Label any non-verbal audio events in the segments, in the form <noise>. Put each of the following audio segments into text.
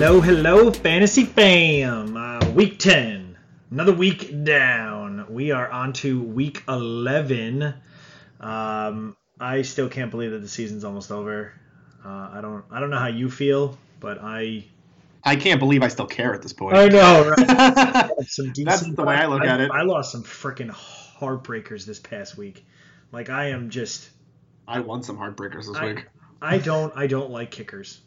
Hello, hello, fantasy fam. Uh, week 10. Another week down. We are on to week 11. Um, I still can't believe that the season's almost over. Uh, I don't I don't know how you feel, but I I can't believe I still care at this point. I know, right? <laughs> some That's the way I look at it. I lost some freaking heartbreakers this past week. Like I am just I won some heartbreakers this I, week. I don't I don't like kickers.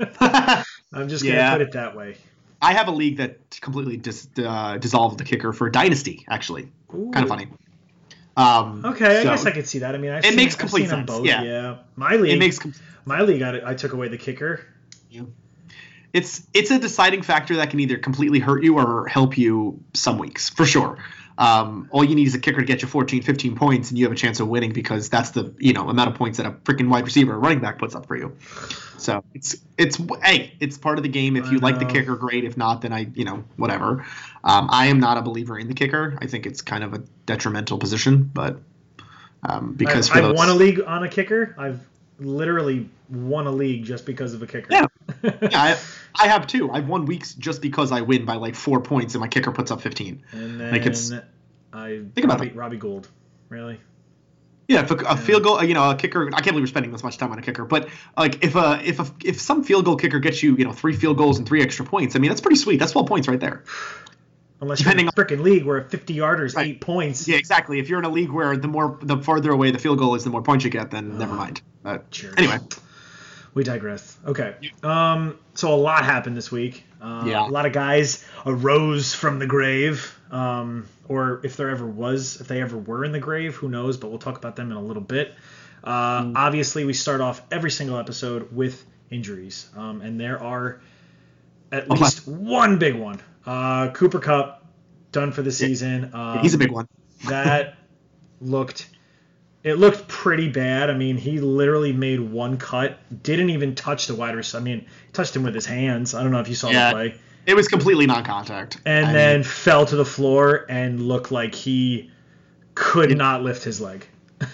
I <laughs> I'm just gonna Yeah. put it that way. I have a league that completely dis- uh, dissolved the kicker for dynasty. Actually, kind of funny. Um, Okay, I guess I could see that. I mean, I've It seen, makes I've complete seen sense, both. yeah. my league. It makes com- my league. I, I took away the kicker. Yeah. it's it's a deciding factor that can either completely hurt you or help you some weeks for sure. Um, all you need is a kicker to get you 14, 15 points, and you have a chance of winning because that's the you know amount of points that a freaking wide receiver or running back puts up for you. So it's it's hey, it's part of the game. If you like the kicker, great. If not, then I you know whatever. Um, I am not a believer in the kicker. I think it's kind of a detrimental position, but um, because I've those, won a league on a kicker. I've literally won a league just because of a kicker. Yeah. <laughs> yeah, I, I have two. I've won weeks just because I win by like four points and my kicker puts up 15. and then Like, it's- I Think about Robbie, that. Robbie Gould. Really? Yeah, if a, a field goal, uh, you know, a kicker. I can't believe we're spending this much time on a kicker, but like if a if a if some field goal kicker gets you, you know, three field goals and three extra points, I mean, that's pretty sweet. That's 12 points right there. Unless Depending you're in a freaking league where a 50 yarder is Right. eight points. Yeah, exactly. If you're in a league where the more the farther away the field goal is, the more points you get, then uh-huh. never mind. But anyway, We digress. Okay. Um, so a lot happened this week. Uh, Yeah. A lot of guys arose from the grave. Um, or if there ever was, if they ever were in the grave, who knows? But we'll talk about them in a little bit. Uh, Mm. Obviously, we start off every single episode with injuries. Um, and there are at Okay. least one big one. Uh, Cooper Kupp, done for the season. Um, he's a big one. that looked it looked pretty bad. I mean, he literally made one cut, didn't even touch the wide receiver. I mean, touched him with his hands. I don't know if you saw Yeah. the play. It was completely non-contact. And I then mean, fell to the floor and looked like he could not lift his leg.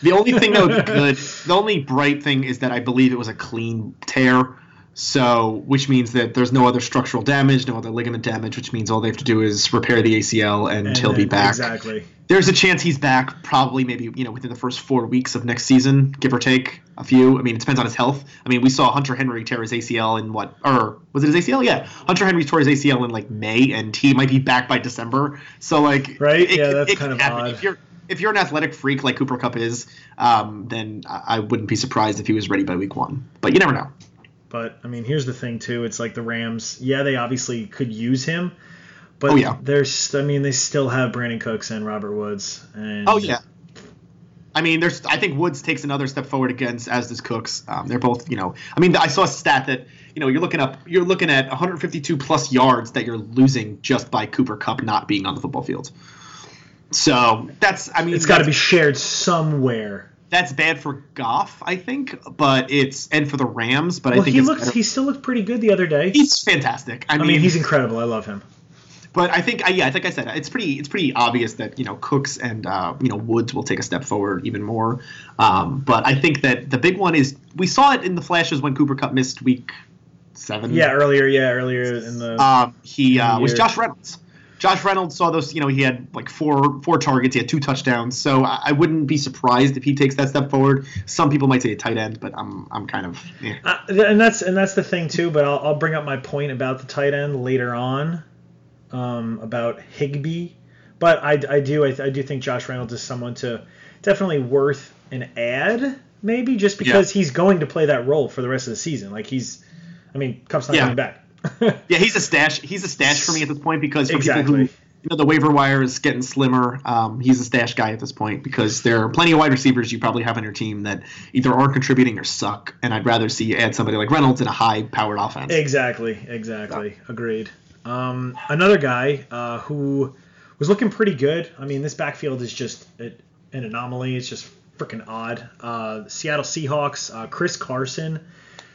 the only thing that would <laughs> be good, the only bright thing is that I believe it was a clean tear. So, which means that there's no other structural damage, no other ligament damage, which means all they have to do is repair the ACL and, And he'll be back. Exactly. There's a chance he's back probably maybe, you know, within the first four weeks of next season, give or take a few. I mean, it depends on his health. I mean, we saw Hunter Henry tear his ACL in what, or was it his ACL? Yeah. Hunter Henry tore his ACL in like May and he might be back by December. So, like, Right? Yeah, could- that's could kind of happen. odd. If you're, if you're an athletic freak like Cooper Kupp is, um, then I wouldn't be surprised if he was ready by week one. But you never know. But I mean, here's the thing too. It's like the Rams. Yeah, they obviously could use him, but Oh, yeah. there's. I mean, they still have Brandin Cooks and Robert Woods. And Oh yeah. I mean, there's. I think Woods takes another step forward against as does Cooks. Um, they're both, you know. I mean, I saw a stat that you know you're looking up. You're looking at 152 plus yards that you're losing just by Cooper Kupp not being on the football field. So that's. I mean, It's got to be shared somewhere. That's bad for Goff, I think, but it's and for the Rams. But I think he looks. better- He still looked pretty good the other day. he's fantastic. I I mean, mean, he's incredible. I love him. But I think, yeah, I think I said it's pretty, it's pretty obvious that you know Cooks and uh, you know Woods will take a step forward even more. Um, but I think that the big one is we saw it in the flashes when Cooper Kupp missed week seven. Yeah, earlier. Yeah, earlier in the. Um, he uh, was. Josh Reynolds. Josh Reynolds saw those. You know, he had like four four targets. He had two touchdowns. So I, I wouldn't be surprised if he takes that step forward. Some people might say a tight end, but I'm I'm kind of yeah. Uh, and that's and that's the thing too. But I'll, I'll bring up my point about the tight end later on, um, about Higbee. But I, I do I, I do think Josh Reynolds is someone to definitely worth an add maybe just because he's going to play that role for the rest of the season. Like he's, I mean, Kupp's not Yeah. coming back. <laughs> Yeah, he's a stash. He's a stash for me at this point because for Exactly. people who you know the waiver wire is getting slimmer, um, he's a stash guy at this point because there are plenty of wide receivers you probably have on your team that either aren't contributing or suck, and I'd rather see you add somebody like Reynolds in a high-powered offense. Exactly, exactly. Agreed. Um, another guy uh, who was looking pretty good. I mean, this backfield is just an anomaly. It's just freaking odd. Uh, Seattle Seahawks, uh, Chris Carson.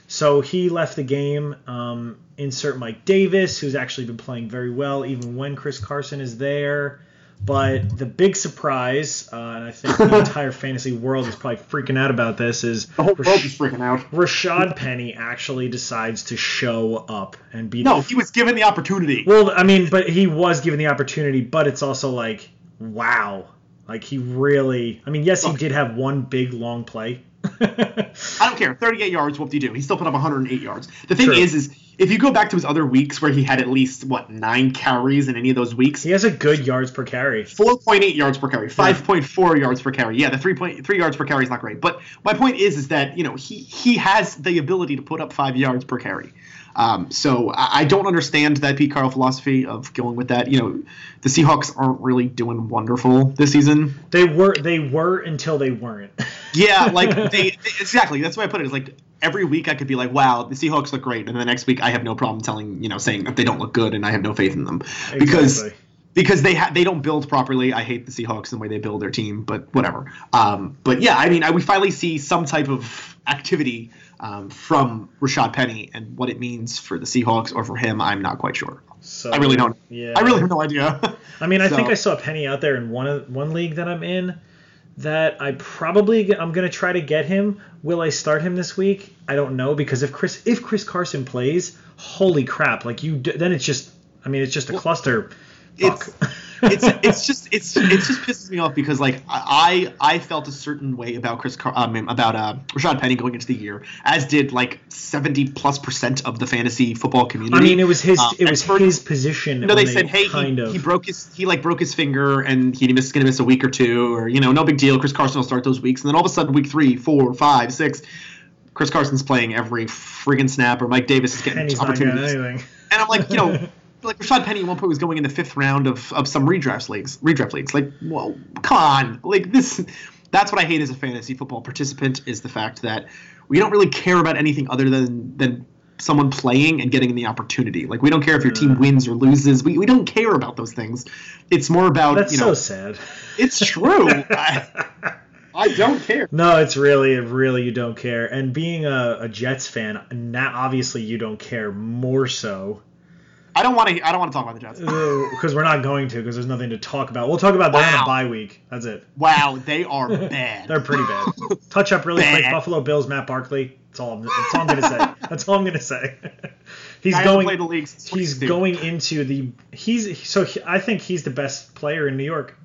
So he left the game. Um, insert Mike Davis, who's actually been playing very well, even when Chris Carson is there. But the big surprise, uh, and I think the <laughs> entire fantasy world is probably freaking out about this, is The whole world is freaking out. Rashad Penny actually decides to show up and be. No, he was given the opportunity. Well, I mean, but he was given the opportunity, but it's also like, wow. Like, he really. I mean, yes, he did have one big long play. I don't care. 38 yards, whoop de doo. He still put up 108 yards. The thing True. is, is if you go back to his other weeks where he had at least what nine carries in any of those weeks, he has a good yards per carry. 4.8 yards per carry, 5.4 yards per carry. Yeah, the 3.3 yards per carry is not great. But my point is, is that you know he he has the ability to put up five yards per carry. Um, so I, I don't understand that Pete Carroll philosophy of going with that. You know, the Seahawks aren't really doing wonderful this season. They were they were until they weren't. Yeah, <laughs> like they, they- exactly. That's why I put it. it. Is like every week I could be like, "Wow, the Seahawks look great," and the next week I have no problem telling you know saying that they don't look good and I have no faith in them because because they ha- they don't build properly. I hate the Seahawks and the way they build their team, but whatever. Um, but yeah, I mean, I, we finally see some type of activity um, from Rashad Penny and what it means for the Seahawks or for him. I'm not quite sure. So I really don't. Yeah. I really have no idea. I mean, I think I saw Penny out there in one of, one league that I'm in. That I probably I'm gonna try to get him. Will I start him this week? I don't know because if Chris if Chris Carson plays, holy crap! Like you, then it's just I mean it's just a cluster. It's Fuck. it's it's just it's it's just pisses me off because like I I felt a certain way about Chris Car- um, about uh, Rashad Penny going into the year, as did like seventy plus percent of the fantasy football community. I mean, it was his Um, it was and his position. You know, when they said, "Hey, kind he, of he broke his he like broke his finger and he miss, gonna miss a week or two, or you know, no big deal. Chris Carson will start those weeks, and then all of a sudden, week three, four, five, six, Chris Carson's playing every friggin' snap, or Mike Davis is getting Penny's opportunities. And I'm like, you know, <laughs> like Rashad Penny at one point was going in the fifth round of, of some redraft leagues. Redraft leagues. Like, whoa, come on. Like this that's what I hate as a fantasy football participant is the fact that we don't really care about anything other than than someone playing and getting the opportunity. Like we don't care if your team mm. wins or loses. We, we don't care about those things. It's more about That's you know so sad. it's true. I, I don't <laughs> care. No, it's really, really you don't care. And being a, a Jets fan, now obviously you don't care more so I don't want to I don't want to talk about the Jets. because we're not going to because there's nothing to talk about. We'll talk about that on Wow. a bye week. That's it. Wow, they are <laughs> bad. They're pretty bad. Touch up really quick. Buffalo Bills, Matt Barkley. That's all. I'm, that's all I'm gonna say. <laughs> That's all I'm gonna say. <laughs> he's I going. the league He's 2016. going into the. He's so. He, I think he's the best player in New York.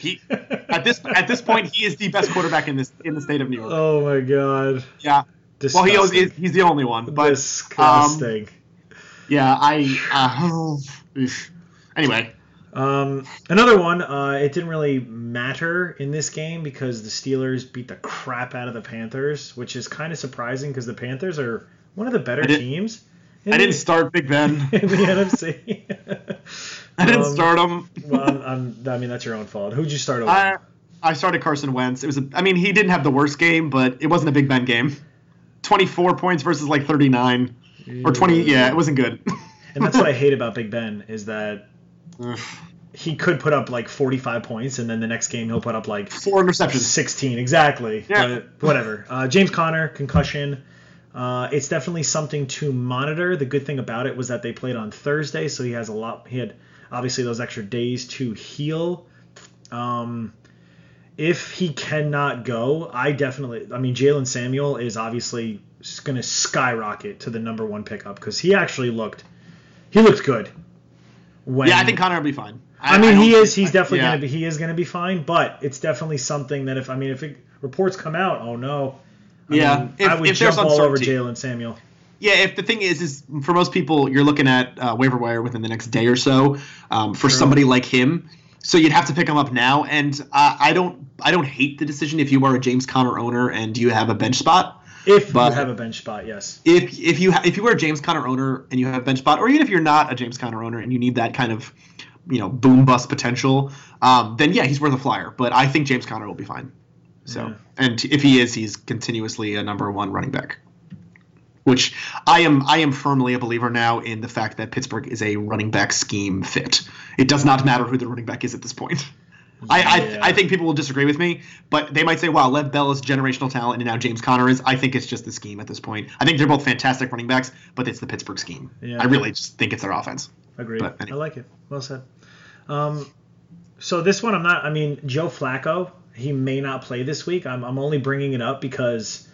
He at this at this point he is the best quarterback in this in the state of New York. Oh my god. yeah. Well, he owes, he's the only one, but um, Disgusting. Yeah, I uh, <sighs> anyway. Um, another one. Uh, it didn't really matter in this game because the Steelers beat the crap out of the Panthers, which is kind of surprising because the Panthers are one of the better I teams. I the, didn't start Big Ben. <laughs> in the NFC. <laughs> I didn't Um, start him. well, I'm, I'm, I mean, that's your own fault. Who'd you start over? I I started Carson Wentz. It was a, I mean he didn't have the worst game, but it wasn't a Big Ben game. Twenty four points versus like thirty nine or twenty. Yeah, it wasn't good. <laughs> and that's what I hate about Big Ben is that he could put up like 45 points, and then the next game he'll put up like Four interceptions. 16 exactly. Yeah. But whatever. Uh, James Conner concussion. Uh, it's definitely something to monitor. The good thing about it was that they played on Thursday, so he has a lot. He had obviously those extra days to heal. Um, if he cannot go, I definitely. I mean, Jaylen Samuel is obviously going to skyrocket to the number one pickup because he actually looked. He looked good. When, Yeah, I think Conner will be fine. I mean, don't he is. He's definitely yeah. gonna be. He is gonna be fine. But it's definitely something that if I mean, if it, reports come out, oh no. I Yeah, mean, if- I would if jump all over. Jaylen Samuel. Yeah, if the thing is, is for most people, you're looking at uh, waiver wire within the next day or so um, for True. somebody like him. So you'd have to pick him up now, and uh, I don't, I don't hate the decision if you are a James Conner owner and you have a bench spot. If But- you have a bench spot, yes. If if you if you are a James Conner owner and you have a bench spot, or even if you're not a James Conner owner and you need that kind of, you know, boom bust potential, um, then yeah, he's worth a flyer. But I think James Conner will be fine. So, Yeah. and if he is, he's continuously a number one running back. Which I am, I am firmly a believer now in the fact that Pittsburgh is a running back scheme fit. It does not matter who the running back is at this point. I, Yeah. I, I think people will disagree with me, but they might say, "Wow, Lev Bell is generational talent, and now James Conner is." I think it's just the scheme at this point. I think they're both fantastic running backs, but it's the Pittsburgh scheme. Yeah. I really just think it's their offense. Agreed. But anyway. I like it. Well said. Um, So this one, I'm not. I mean, Joe Flacco, he may not play this week. I'm, I'm only bringing it up because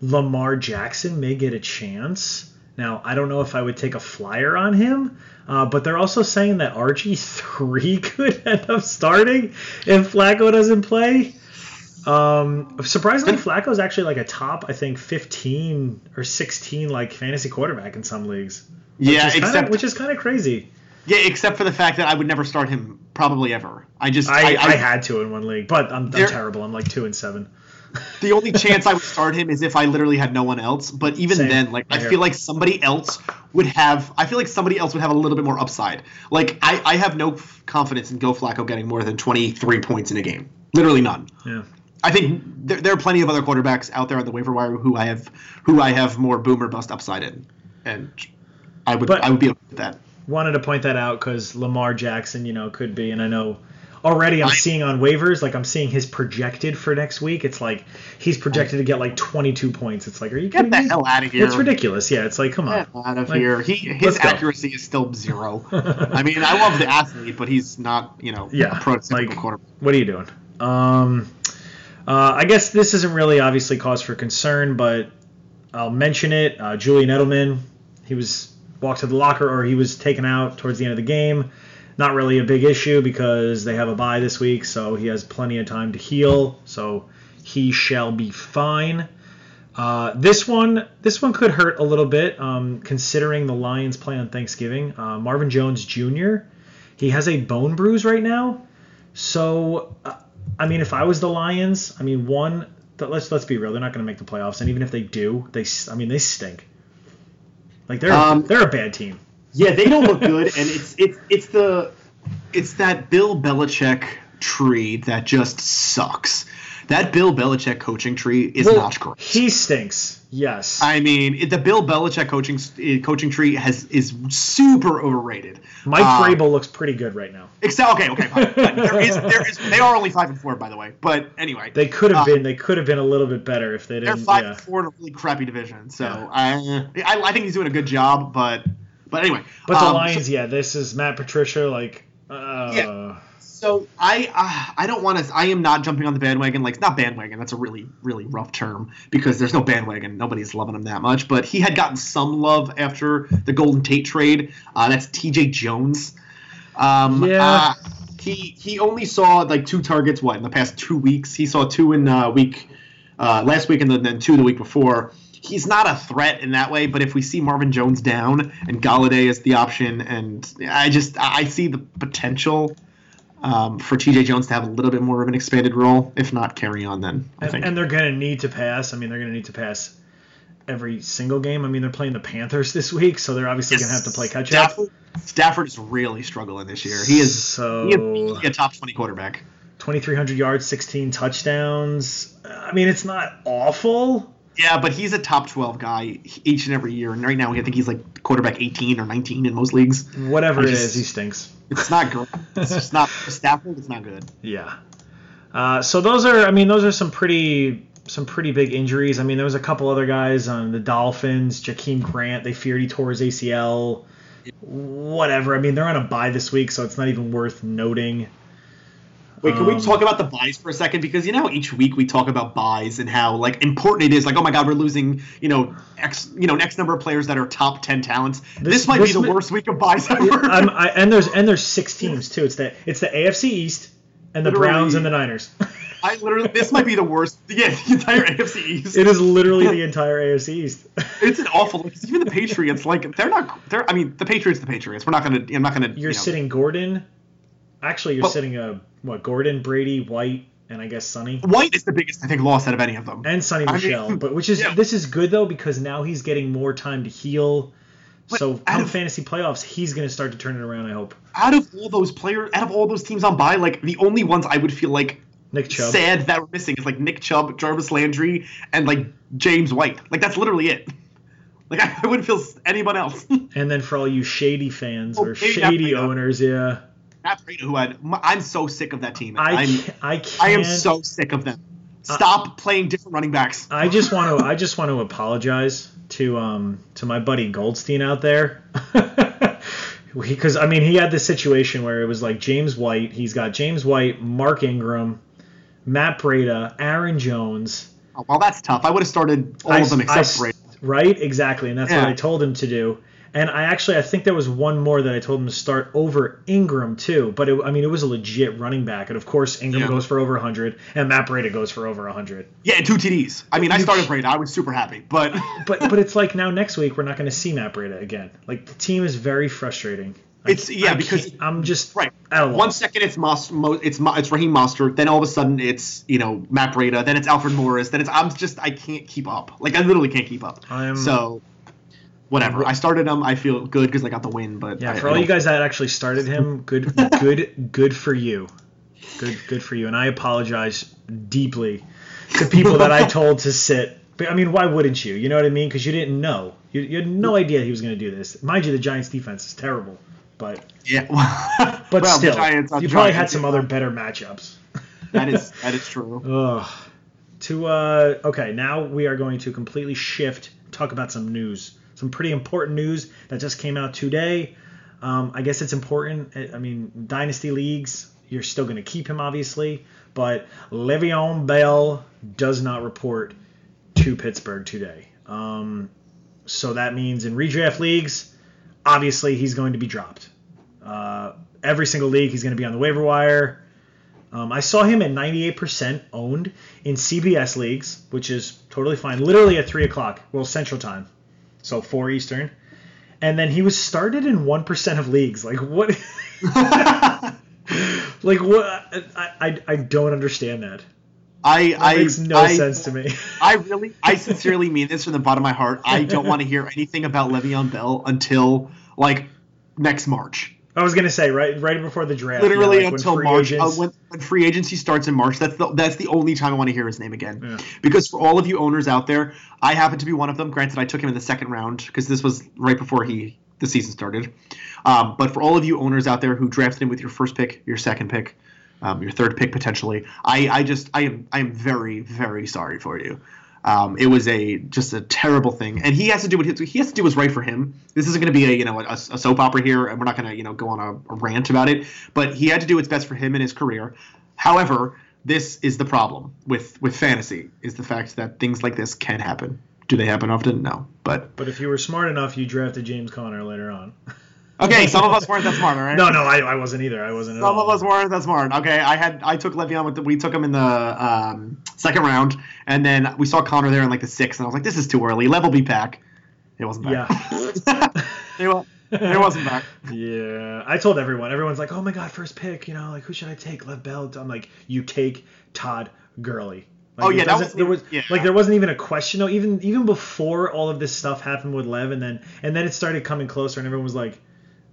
Lamar Jackson may get a chance. Now, I don't know if I would take a flyer on him, uh, but they're also saying that RG3 <laughs> could end up starting if Flacco doesn't play. Um, surprisingly, Flacco is actually like a top, I think, 15 or 16 like fantasy quarterback in some leagues. Yeah, which is except kinda, which is kind of crazy. yeah, except for the fact that I would never start him probably ever. I just I, I, I, had to in one league, but I'm, I'm terrible. I'm like two and seven. The only chance I would start him is if I literally had no one else. But even Same. then, like I Right feel like somebody else would have. I feel like somebody else would have a little bit more upside. Like I, I have no confidence in Joe Flacco getting more than 23 points in a game. Literally none. Yeah. I think there, there are plenty of other quarterbacks out there on the waiver wire who I have who I have more boomer bust upside in, and I would But- I would be okay with that. Wanted to point that out because Lamar Jackson, you know, could be, and I know already I'm seeing on waivers, like I'm seeing his projected for next week. It's like he's projected to get like 22 points. It's like, are you Get kidding the me? hell out of here! It's ridiculous. Yeah, it's like, come on. Out of Like, here. He his let's go. accuracy is still zero. <laughs> I mean, I love the athlete, but he's not you know Yeah, a prototypical like- quarterback. What are you doing? Um, uh, I guess this isn't really obviously cause for concern, but I'll mention it. Uh, Julian Edelman, he was walked to the locker or he was taken out towards the end of the game. Not really a big issue because they have a bye this week, so he has plenty of time to heal. So he shall be fine. Uh, this one, this one could hurt a little bit, um, considering the Lions play on Thanksgiving. Uh, Marvin Jones Jr. He has a bone bruise right now, so uh, I mean, if I was the Lions, I mean, one, th- let's let's be real, they're not going to make the playoffs, and even if they do, they, I mean, they stink. Like they're Um, they're a bad team. Yeah, they don't look good, and it's it's it's the it's that Bill Belichick tree that just sucks. That Bill Belichick coaching tree is Well, not great. He stinks. Yes. I mean, it, the Bill Belichick coaching eh, coaching tree has is super overrated. Mike Uh, Vrabel looks pretty good right now. Except, okay, okay, <laughs> fine. There is, there is, they are only five and four, by the way. But anyway, They could have uh, been they could have been a little bit better if they didn't. they're five yeah. and four in a really crappy division. So Yeah. I, I, I think he's doing a good job. But, but anyway. But the um, Lions, yeah, this is Matt Patricia. Like, uh, Yeah. So I uh, I don't want to. I am not jumping on the bandwagon. Like not bandwagon. That's a really really rough term because there's no bandwagon. Nobody's loving him that much. But he had gotten some love after the Golden Tate trade. Uh, that's T.J. Jones. Um, Yeah. uh, he he only saw like two targets. What in the past two weeks? He saw two in uh, week uh, last week and then, then two the week before. He's not a threat in that way, but if we see Marvin Jones down and Golladay is the option, and I just I see the potential um, for TJ Jones to have a little bit more of an expanded role. If not, carry on then. I and, think. and they're going to need to pass. I mean, they're going to need to pass every single game. I mean, they're playing the Panthers this week, so they're obviously going to have to play catch up. Stafford, Stafford is really struggling this year. He is So- he is a top twenty quarterback. 2,300 yards, 16 touchdowns. I mean, it's not awful. Yeah, but he's a top twelve guy each and every year, and right now I think he's like quarterback eighteen or nineteen in most leagues. Whatever I it just- is, he stinks. It's not good. It's just not <laughs> Stafford. It's not good. Yeah. Uh, so those are, I mean, those are some pretty, some pretty big injuries. I mean, there was a couple other guys on the Dolphins, Jakeem Grant. They feared he tore his ACL. Whatever. I mean, they're on a bye this week, so it's not even worth noting. Wait, can we Um, talk about the byes for a second? Because you know, each week we talk about byes and how like important it is. Like, oh my God, we're losing you know x you know x number of players that are top ten talents. This, This- might this be the mi- worst week of byes ever. <laughs> I'm, I, and there's and there's six teams too. It's the it's the AFC East and the Literally- Browns and the Niners. I literally this might be the worst. Yeah, the entire AFC East. <laughs> it is literally the entire AFC East. <laughs> It's an awful. Like, even the Patriots, like they're not. They're. I mean, the Patriots, the Patriots. We're not gonna. I'm not gonna. You're you know, sitting Gordon. Actually, you're Well- sitting a what? Gordon, Brady, White, and I guess Sony. White is the biggest I think loss out of any of them. and Sony I mean, Michel, hmm, but which is yeah. this is good though because now he's getting more time to heal. But so out come of- fantasy playoffs, he's going to start to turn it around. I hope. out of all those players, out of all those teams on bye, like the only ones I would feel like Nick Chubb. sad that we're missing is like Nick Chubb, Jarvis Landry, and like James White. Like that's literally it. <laughs> Like I wouldn't feel anyone else. <laughs> And then for all you shady fans Oh, or shady owners, yeah, Not Brady, who had. I'm so sick of that team. I I'm. I can't. I am so sick of them. Stop playing different running backs. I just want to I just want to apologize to um to my buddy Goldstein out there. <laughs> because I mean he had this situation where it was like James White. He's got James White, Mark Ingram, Matt Breida, Aaron Jones. Oh, well, that's tough. I would have started all I- of them I- except Right, exactly, and that's what I told him to do. And I actually I think there was one more that I told him to start over Ingram too. But it, I mean it was a legit running back, and of course Ingram Yeah. goes for over 100, and Matt Breida goes for over 100. Yeah, and two TDs. I mean, I started Brady. I was super happy, but <laughs> But but it's like now next week we're not going to see Matt Breida again. Like the team is very frustrating. I- It's- yeah, I because- I'm just right. One second it's Mos, Mo, it's Mo, it's Raheem Mostert. Then all of a sudden it's you know Matt Breida. Then it's Alfred Morris. Then it's I'm just I can't keep up. Like I literally can't keep up. I'm- so whatever. I started him. I feel good because I got the win. But Yeah, I, for all you guys that actually started him, <laughs> good, good, good for you. Good, good for you. And I apologize deeply to people that I <laughs> told to sit. But I mean, why wouldn't you? You know what I mean? Because you didn't know. You, you had no idea he was going to do this. Mind you, the Giants' defense is terrible, but yeah. <laughs> but well, still, Giants you probably had some other better matchups. that is that is true. Ugh. To uh, okay, now we are going to completely shift. Talk about some news, some pretty important news that just came out today. Um, I guess it's important. I mean, dynasty leagues, you're still going to keep him, obviously, but Le'Veon Bell does not report to Pittsburgh today. Um, so that means in redraft leagues, obviously he's going to be dropped. Uh, every single league, he's going to be on the waiver wire. Um, I saw him at 98% owned in CBS leagues, which is totally fine. Literally at 3 o'clock, well, Central Time. So 4 Eastern. And then he was started in 1% of leagues. Like, what? <laughs> like, what? I, I, I don't understand that. I That I makes no I, sense to me. I really, I sincerely mean this from the bottom of my heart. I don't want to hear anything about Le'Veon Bell until like next March. I was going to say, right right before the draft. Literally like until March. Uh, when, when free agency starts in March, that's the that's the only time I want to hear his name again. Yeah. Because for all of you owners out there, I happen to be one of them. Granted, I took him in the second round because this was right before he the season started. Um, but for all of you owners out there who drafted him with your first pick, your second pick, um, your third pick potentially, I, I just I am I am very very sorry for you. Um, it was a just a terrible thing, and he has to do what he, has to do what's right for him. This isn't going to be a you know a, a soap opera here, and we're not going to you know go on a, a rant about it. But he had to do what's best for him in his career. However, this is the problem with with fantasy is the fact that things like this can happen. Do they happen often? No, but but if you were smart enough, you drafted James Conner later on. <laughs> okay. Some of us weren't that smart, all right? no, no, I, I wasn't either. I wasn't at Some of us weren't that smart. Okay, I had I took Le'Veon with the, we took him in the um, second round, and then we saw Conner there in like the sixth, and I was like, this is too early. Level B pack. It wasn't back. Yeah. <laughs> it, wa- it wasn't back. Yeah, I told everyone. Everyone's like, "Oh my god, first pick!" You know, like who should I take? Lev Bell. I'm like, you take Todd Gurley. Like, Oh, yeah, that was- there was yeah. like there wasn't even a question. No, even even before all of this stuff happened with Lev, and then and then it started coming closer, and everyone was like,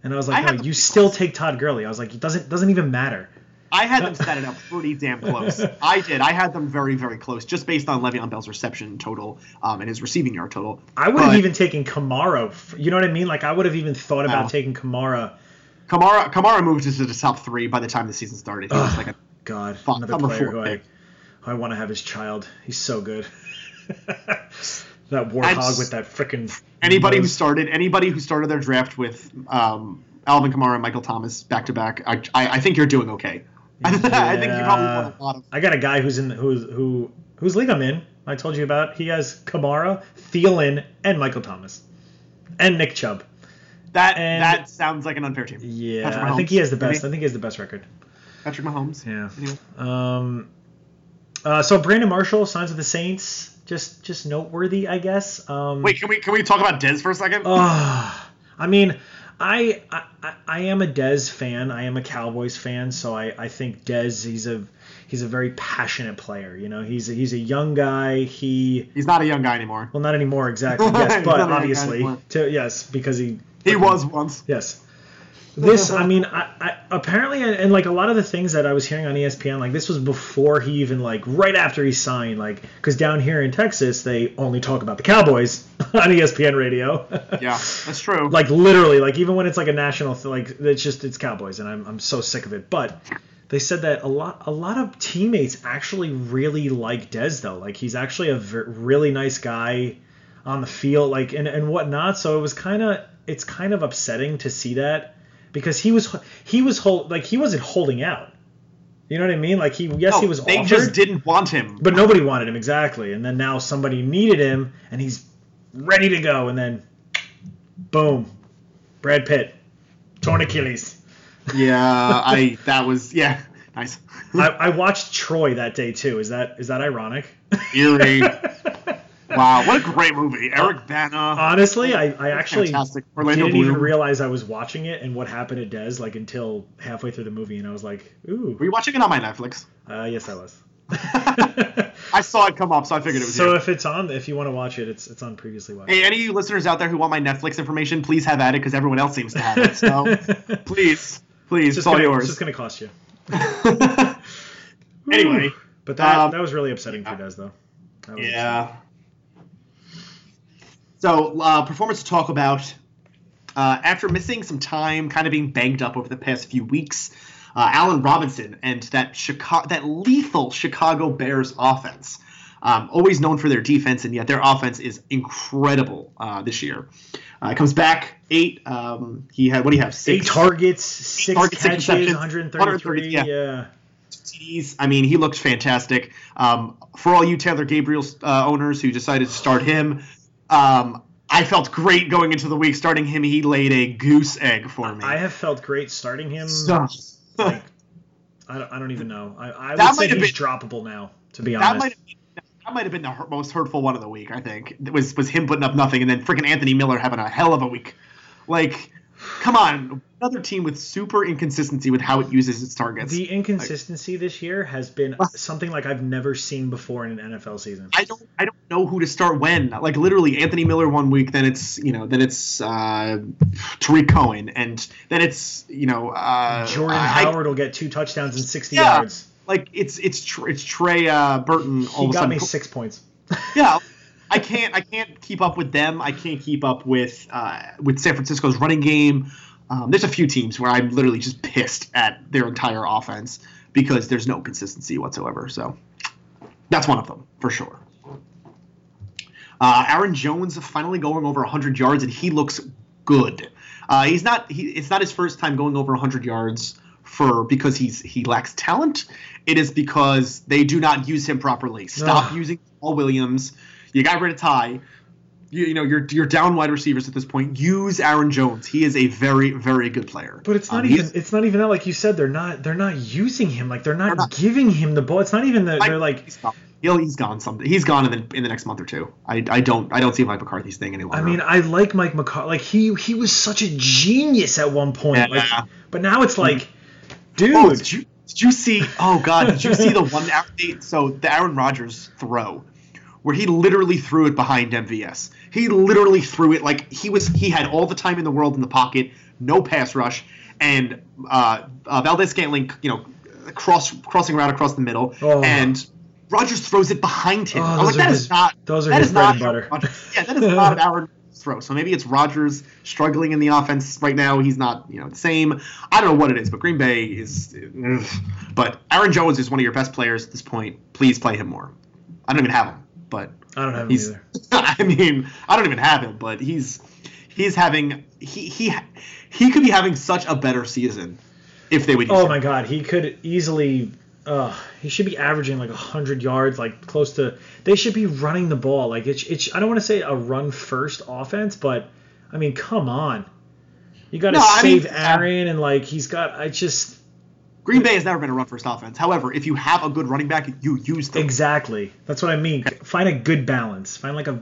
and I was like, had no, you still take Todd Gurley. I was like, it doesn't doesn't even matter. I had them <laughs> set it up pretty damn close. I did. I had them very very close, just based on Le'Veon Bell's reception total um, and his receiving yard total. I would have even taken Kamara. You know what I mean? Like I would have even thought about taking Kamara. Kamara Kamara moved into the top three by the time the season started. He was like a God, another player who I, who I want to have his child. He's so good. <laughs> that warthog with that freaking. Anybody who started anybody who started their draft with um, Alvin Kamara and Michael Thomas back to back, I I think you're doing okay. <laughs> I think you probably won a lot of. I got a guy who's in who's who whose league I'm in. I told you about. He has Kamara, Thielen, and Michael Thomas, and Nick Chubb. That and- that sounds like an unfair team. Yeah, Patrick I think he has the best. maybe? I think he has the best record. Patrick Mahomes. Yeah. Anyway. Um. Uh, so Brandon Marshall signs with the Saints. Just just noteworthy, I guess. Um, Wait, can we can we talk about Dez for a second? Oh, I mean, I, I I- am a Dez fan. I am a Cowboys fan, so I, I think Dez he's a he's a very passionate player. You know, he's a, he's a young guy. He He's not a young guy anymore. well, not anymore exactly. Yes, <laughs> but not a young guy obviously, to, yes, because he He was once. Yes. This, <laughs> I mean, I, I apparently, and, like a lot of the things that I was hearing on ESPN, like this was before he even like right after he signed, like because down here in Texas they only talk about the Cowboys <laughs> on ESPN radio. <laughs> Yeah, that's true. like literally, like even when it's like a national, th- like it's just it's Cowboys, and I'm I'm so sick of it. But they said that a lot a lot of teammates actually really like Dez though. Like he's actually a really nice guy on the field, like and and whatnot. So it was kind of it's kind of upsetting to see that because he was he was hold, like he wasn't holding out. You know what I mean? Like he yes he No, was they offered, just didn't want him. but nobody wanted him exactly. And then now somebody needed him, and he's ready to go. And then, boom, Brad Pitt, torn Achilles. yeah, I <laughs> that was yeah nice. I, I watched Troy that day too. Is that is that ironic? Eerie. <laughs> wow, what a great movie. Eric Bana. Honestly, I, I actually Fantastic. Orlando didn't even realize I was watching it and what happened to Dez like until halfway through the movie, and I was like, ooh, Were you watching it on my Netflix? uh, yes, I was. <laughs> I saw it come up, so I figured it was so you. if it's on, if you want to watch it, it's it's on previously watched. Hey, any of you listeners out there who want my Netflix information, please have at it because everyone else seems to have it. So <laughs> please, please, It's it's all gonna, yours. It's just gonna cost you. <laughs> anyway, But that Um, that was really upsetting for Dez though. That was yeah. So, uh, performance to talk about. Uh, after missing some time, kind of being banged up over the past few weeks, uh, Allen Robinson and that Chicago, that lethal Chicago Bears offense, um, always known for their defense, and yet their offense is incredible uh, this year. Uh, comes back eight. Um, he had what do you have? Eight targets, six targets, catches, receptions, 133. yeah. yeah. TDs. I mean, he looked fantastic. Um, for all you Taylor Gabriel uh, owners who decided to start him, um, I felt great going into the week starting him. He laid a goose egg for me. I have felt great starting him. Like, I don't, I don't even know. I, I That would say he's droppable now, to be that honest. might been, that might have been the hurt, most hurtful one of the week. I think It was was him putting up nothing, and then freaking Anthony Miller having a hell of a week. Like, come on, another team with super inconsistency with how it uses its targets. The inconsistency this year has been something like I've never seen before in an NFL season. I don't I don't know who to start when. Like literally Anthony Miller one week, then it's you know then it's uh, Tarik Cohen, and then it's you know uh, Jordan I- Howard will get two touchdowns and 60 Yeah. yards. Like it's it's Tr- it's Trey uh, Burton. All He got me six points. yeah. <laughs> I can't I can't keep up with them. I can't keep up with uh, with San Francisco's running game. Um, there's a few teams where I'm literally just pissed at their entire offense because there's no consistency whatsoever. So that's one of them for sure. Uh, Aaron Jones finally going over 100 yards, and he looks good. Uh, he's not. He, it's not his first time going over 100 yards for because he's he lacks talent. It is because they do not use him properly. Stop Ugh. using Paul Williams. You got rid of Ty. You, you know you're you're down wide receivers at this point. Use Aaron Jones. He is a very very good player. But it's not Um, even it's not even that like you said they're not they're not using him like they're not, They're not. giving him the ball. It's not even that they're like he's gone. He'll, he's gone. Something. He's gone in the in the next month or two. I, I don't I don't see Mike McCarthy's thing any longer. I mean I like Mike McCarthy like he he was such a genius at one point like Yeah. but now it's like dude Oh, did you did you see? Oh God, did you see the one? <laughs> So the Aaron Rodgers throw, where he literally threw it behind MVS. He literally threw it like he was. He had all the time in the world in the pocket, no pass rush, and uh, uh, Valdes-Scantling, you know, cross crossing around across the middle, Oh. and Rodgers throws it behind him. Oh, I'm like, that his- is not. those are that is not butter. Yeah, that is not an Aaron throw. So maybe it's Rodgers struggling in the offense right now. He's not, you know, the same. I don't know what it is, but Green Bay is. ugh. But Aaron Jones is one of your best players at this point. Please play him more. I don't even have him, but I don't have him either. <laughs> I mean, I don't even have him, but he's he's having he he he could be having such a better season if they would. Oh him. my god, he could easily. Uh, he should be averaging like hundred yards, like close to. They should be running the ball. Like it's. it's I don't want to say a run first offense, but I mean, come on. You got to No, I mean, save Aaron, and like he's got. I just Green Bay has never been a run first offense. However, if you have a good running back, you use them. exactly. That's what I mean. Find a good balance. Find like a.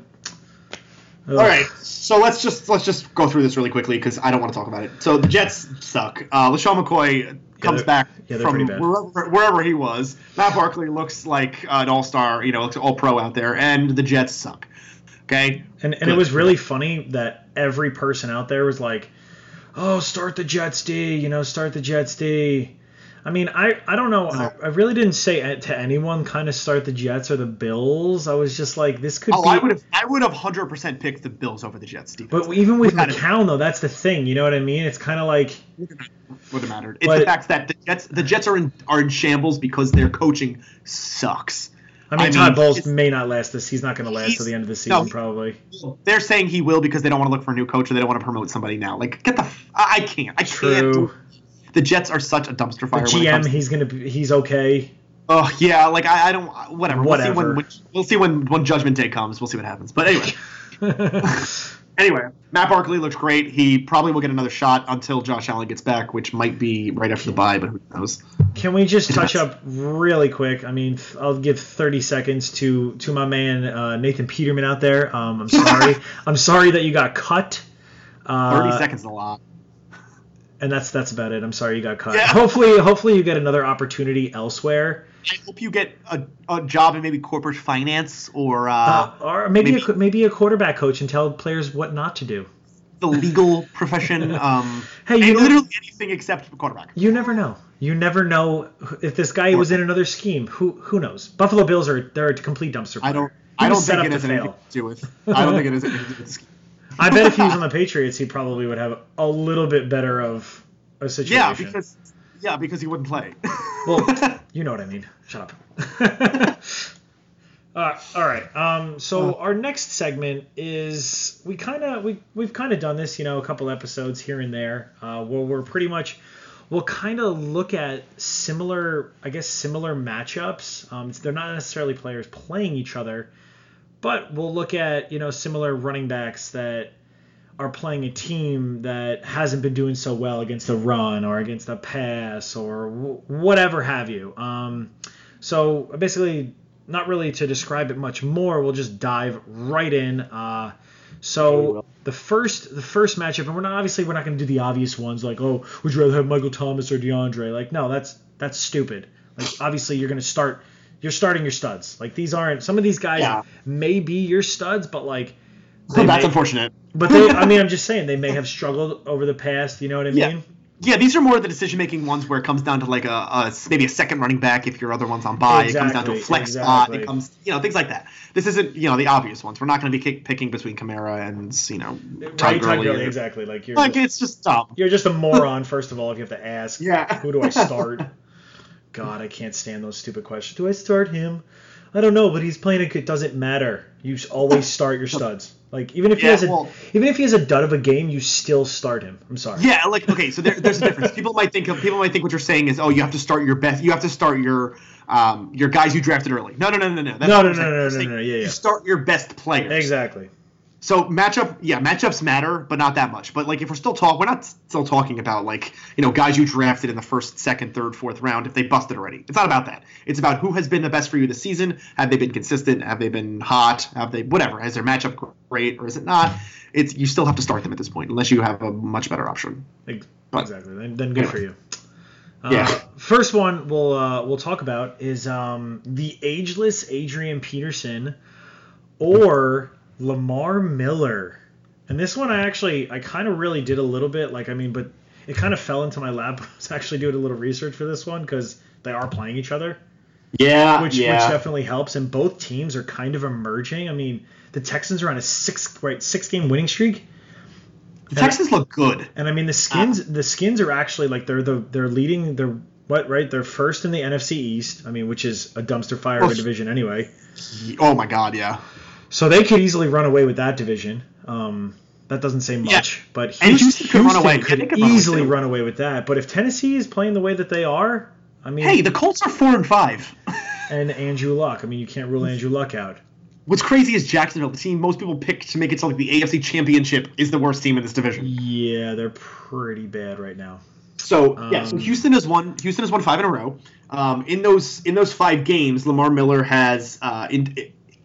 All right, so let's just let's just go through this really quickly because I don't want to talk about it. So the Jets suck. Uh, LeSean McCoy comes they're- back yeah, from wherever, wherever he was. Matt Barkley looks like an all star, you know, looks all pro out there, and the Jets suck. Okay, And and Good. it was really funny that every person out there was like, "Oh, start the Jets D," you know, start the Jets D. I mean, I I don't know. I, I really didn't say to anyone kind of start the Jets or the Bills. I was just like, this could oh, be. I would have I would have hundred percent picked the Bills over the Jets. Defense. but even with Without McCown though, that's the thing. You know what I mean? It's kind of like would have mattered. It's But- the fact that the Jets the Jets are in are in shambles because their coaching sucks. I mean, I Todd mean, Bowles may not last this. He's not going to last to the end of the season, he- probably. They're saying he will because they don't want to look for a new coach or they don't want to promote somebody now. Like, get the. I can't. I can't. True. do- The Jets are such a dumpster The fire. it GM, to- he's to be. He's okay. Oh yeah, like I, I don't. Whatever. We'll see Whatever. when we'll see when when Judgment Day comes. We'll see what happens. But anyway, <laughs> anyway, Matt Barkley looks great. He probably will get another shot until Josh Allen gets back, which might be right after the bye, but who knows? Can we just touch up really quick? I mean, I'll give 30 seconds to to my man uh, Nathan Peterman out there. Um, I'm sorry. <laughs> I'm sorry that you got cut. Uh, Thirty seconds is a lot. And that's that's about it. I'm sorry you got cut. Yeah. Hopefully, hopefully you get another opportunity elsewhere, I hope you get a, a job in maybe corporate finance or uh, uh, or maybe maybe- a, maybe a quarterback coach and tell players what not to do. the legal <laughs> profession. Um, <laughs> Hey, you know- literally anything except quarterback. You never know. You never know if this guy was in another scheme. Who who knows? Buffalo Bills are they're a complete dumpster. I don't. I don't think it has anything to do with. I don't think it has anything to do with. I bet if he was on <laughs> the Patriots, he probably would have a little bit better of a situation. Yeah, because yeah, because he wouldn't play. <laughs> well, you know what I mean. Shut up. <laughs> uh, all right. Um, so our next segment is we kind of we we've kind of done this, you know, a couple episodes here and there, uh, where we're pretty much we'll kind of look at similar, I guess, similar matchups. Um, they're not necessarily players playing each other, but we'll look at you know similar running backs that are playing a team that hasn't been doing so well against the run or against the pass or w- whatever have you. Um, so basically, not really to describe it much more. We'll just dive right in. Uh, so the first the first matchup, and we're not obviously we're not going to do the obvious ones like oh would you rather have Michael Thomas or DeAndre? Like no, that's that's stupid. Like obviously you're going to start you're starting your studs. Like these aren't some of these guys Yeah. may be your studs, but like they That's may- unfortunate. but they, I mean, I'm just saying they may have struggled over the past. You know what I Yeah. mean? Yeah, these are more of the decision-making ones where it comes down to like a, a maybe a second running back if your other one's on bye. It comes down to a Exactly, flex spot. It comes, you know, things like that. This isn't, you know, the obvious ones. We're not going to be kick, picking between Kamara and you know Todd Right, Todd Gurley. Gurley, exactly. Like you're Like just, it's just dumb. you're just a moron. <laughs> First of all, if you have to ask, Yeah. who do I start? <laughs> God, I can't stand those stupid questions. Do I start him? I don't know, but he's playing. A, it doesn't matter. You always <laughs> start your studs. Like even if he has a well- even if he has a dud of a game, you still start him. I'm sorry. Yeah, like okay, so there, there's a difference. People might think people might think what you're saying is, oh, you have to start your best. You have to start your um your guys you drafted early. No, no, no, no, no. That's No, no, no, I'm no, saying. no, I'm no, yeah, yeah. You start your best players. Exactly. So matchup, yeah, matchups matter, but not that much. But like, if we're still talking, we're not still talking about like you know guys you drafted in the first, second, third, fourth round if they busted already. It's not about that. It's about who has been the best for you this season. Have they been consistent? Have they been hot? Have they whatever? Has their matchup great or is it not? It's you still have to start them at this point unless you have a much better option. But- exactly. Then, then good for you. Uh, Yeah. First one we'll uh, we'll talk about is um, the ageless Adrian Peterson or Lamar Miller. And this one I actually I kind of really did a little bit like I mean, but it kind of fell into my lap. <laughs> I was actually doing a little research for this one because they are playing each other, Yeah, which which definitely helps. And both teams are kind of emerging. I mean, the Texans are on a six right six game winning streak. the Texans look good. And I mean the skins uh, the skins are actually like they're the they're leading they're what right they're first in the NFC East. I mean which is a dumpster fire of a division anyway. Oh my God, yeah. So they could easily run away with that division. Um, that doesn't say much, but And Houston, Houston could run away. Could they could run away, easily run away with that. But if Tennessee is playing the way that they are, I mean, Hey, the Colts are four and five. <laughs> and Andrew Luck, I mean you can't rule Andrew Luck out. What's crazy is Jacksonville, the team most people pick to make it to like the AFC Championship, is the worst team in this division. Yeah, they're pretty bad right now. So yeah, so Um, Houston has won. Houston has won five in a row. Um, in those in those five games, Lamar Miller has uh, in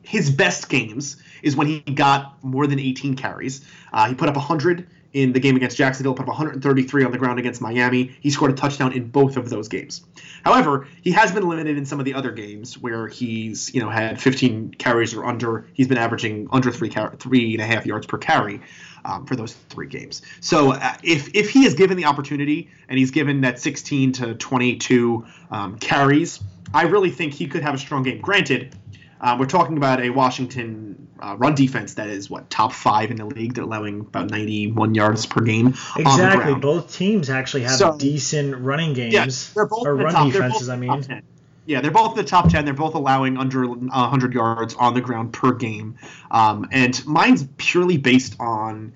his best games is when he got more than 18 carries. Uh, he put up 100 in the game against Jacksonville, put up 133 on the ground against Miami. He scored a touchdown in both of those games. However, he has been limited in some of the other games where he's you know had 15 carries or under. He's been averaging under three car- three and a half yards per carry um, for those three games. So uh, if if he is given the opportunity and he's given that 16 to 22 um, carries, I really think he could have a strong game. Granted. Uh, we're talking about a Washington uh, run defense that is what top five in the league. They're allowing about 91 yards per game Exactly. Both teams actually have So- decent running games Yeah, they're both or the run top- defenses. I mean, 10. Yeah, they're both in the top 10. They're both allowing under 100 yards on the ground per game. Um, and mine's purely based on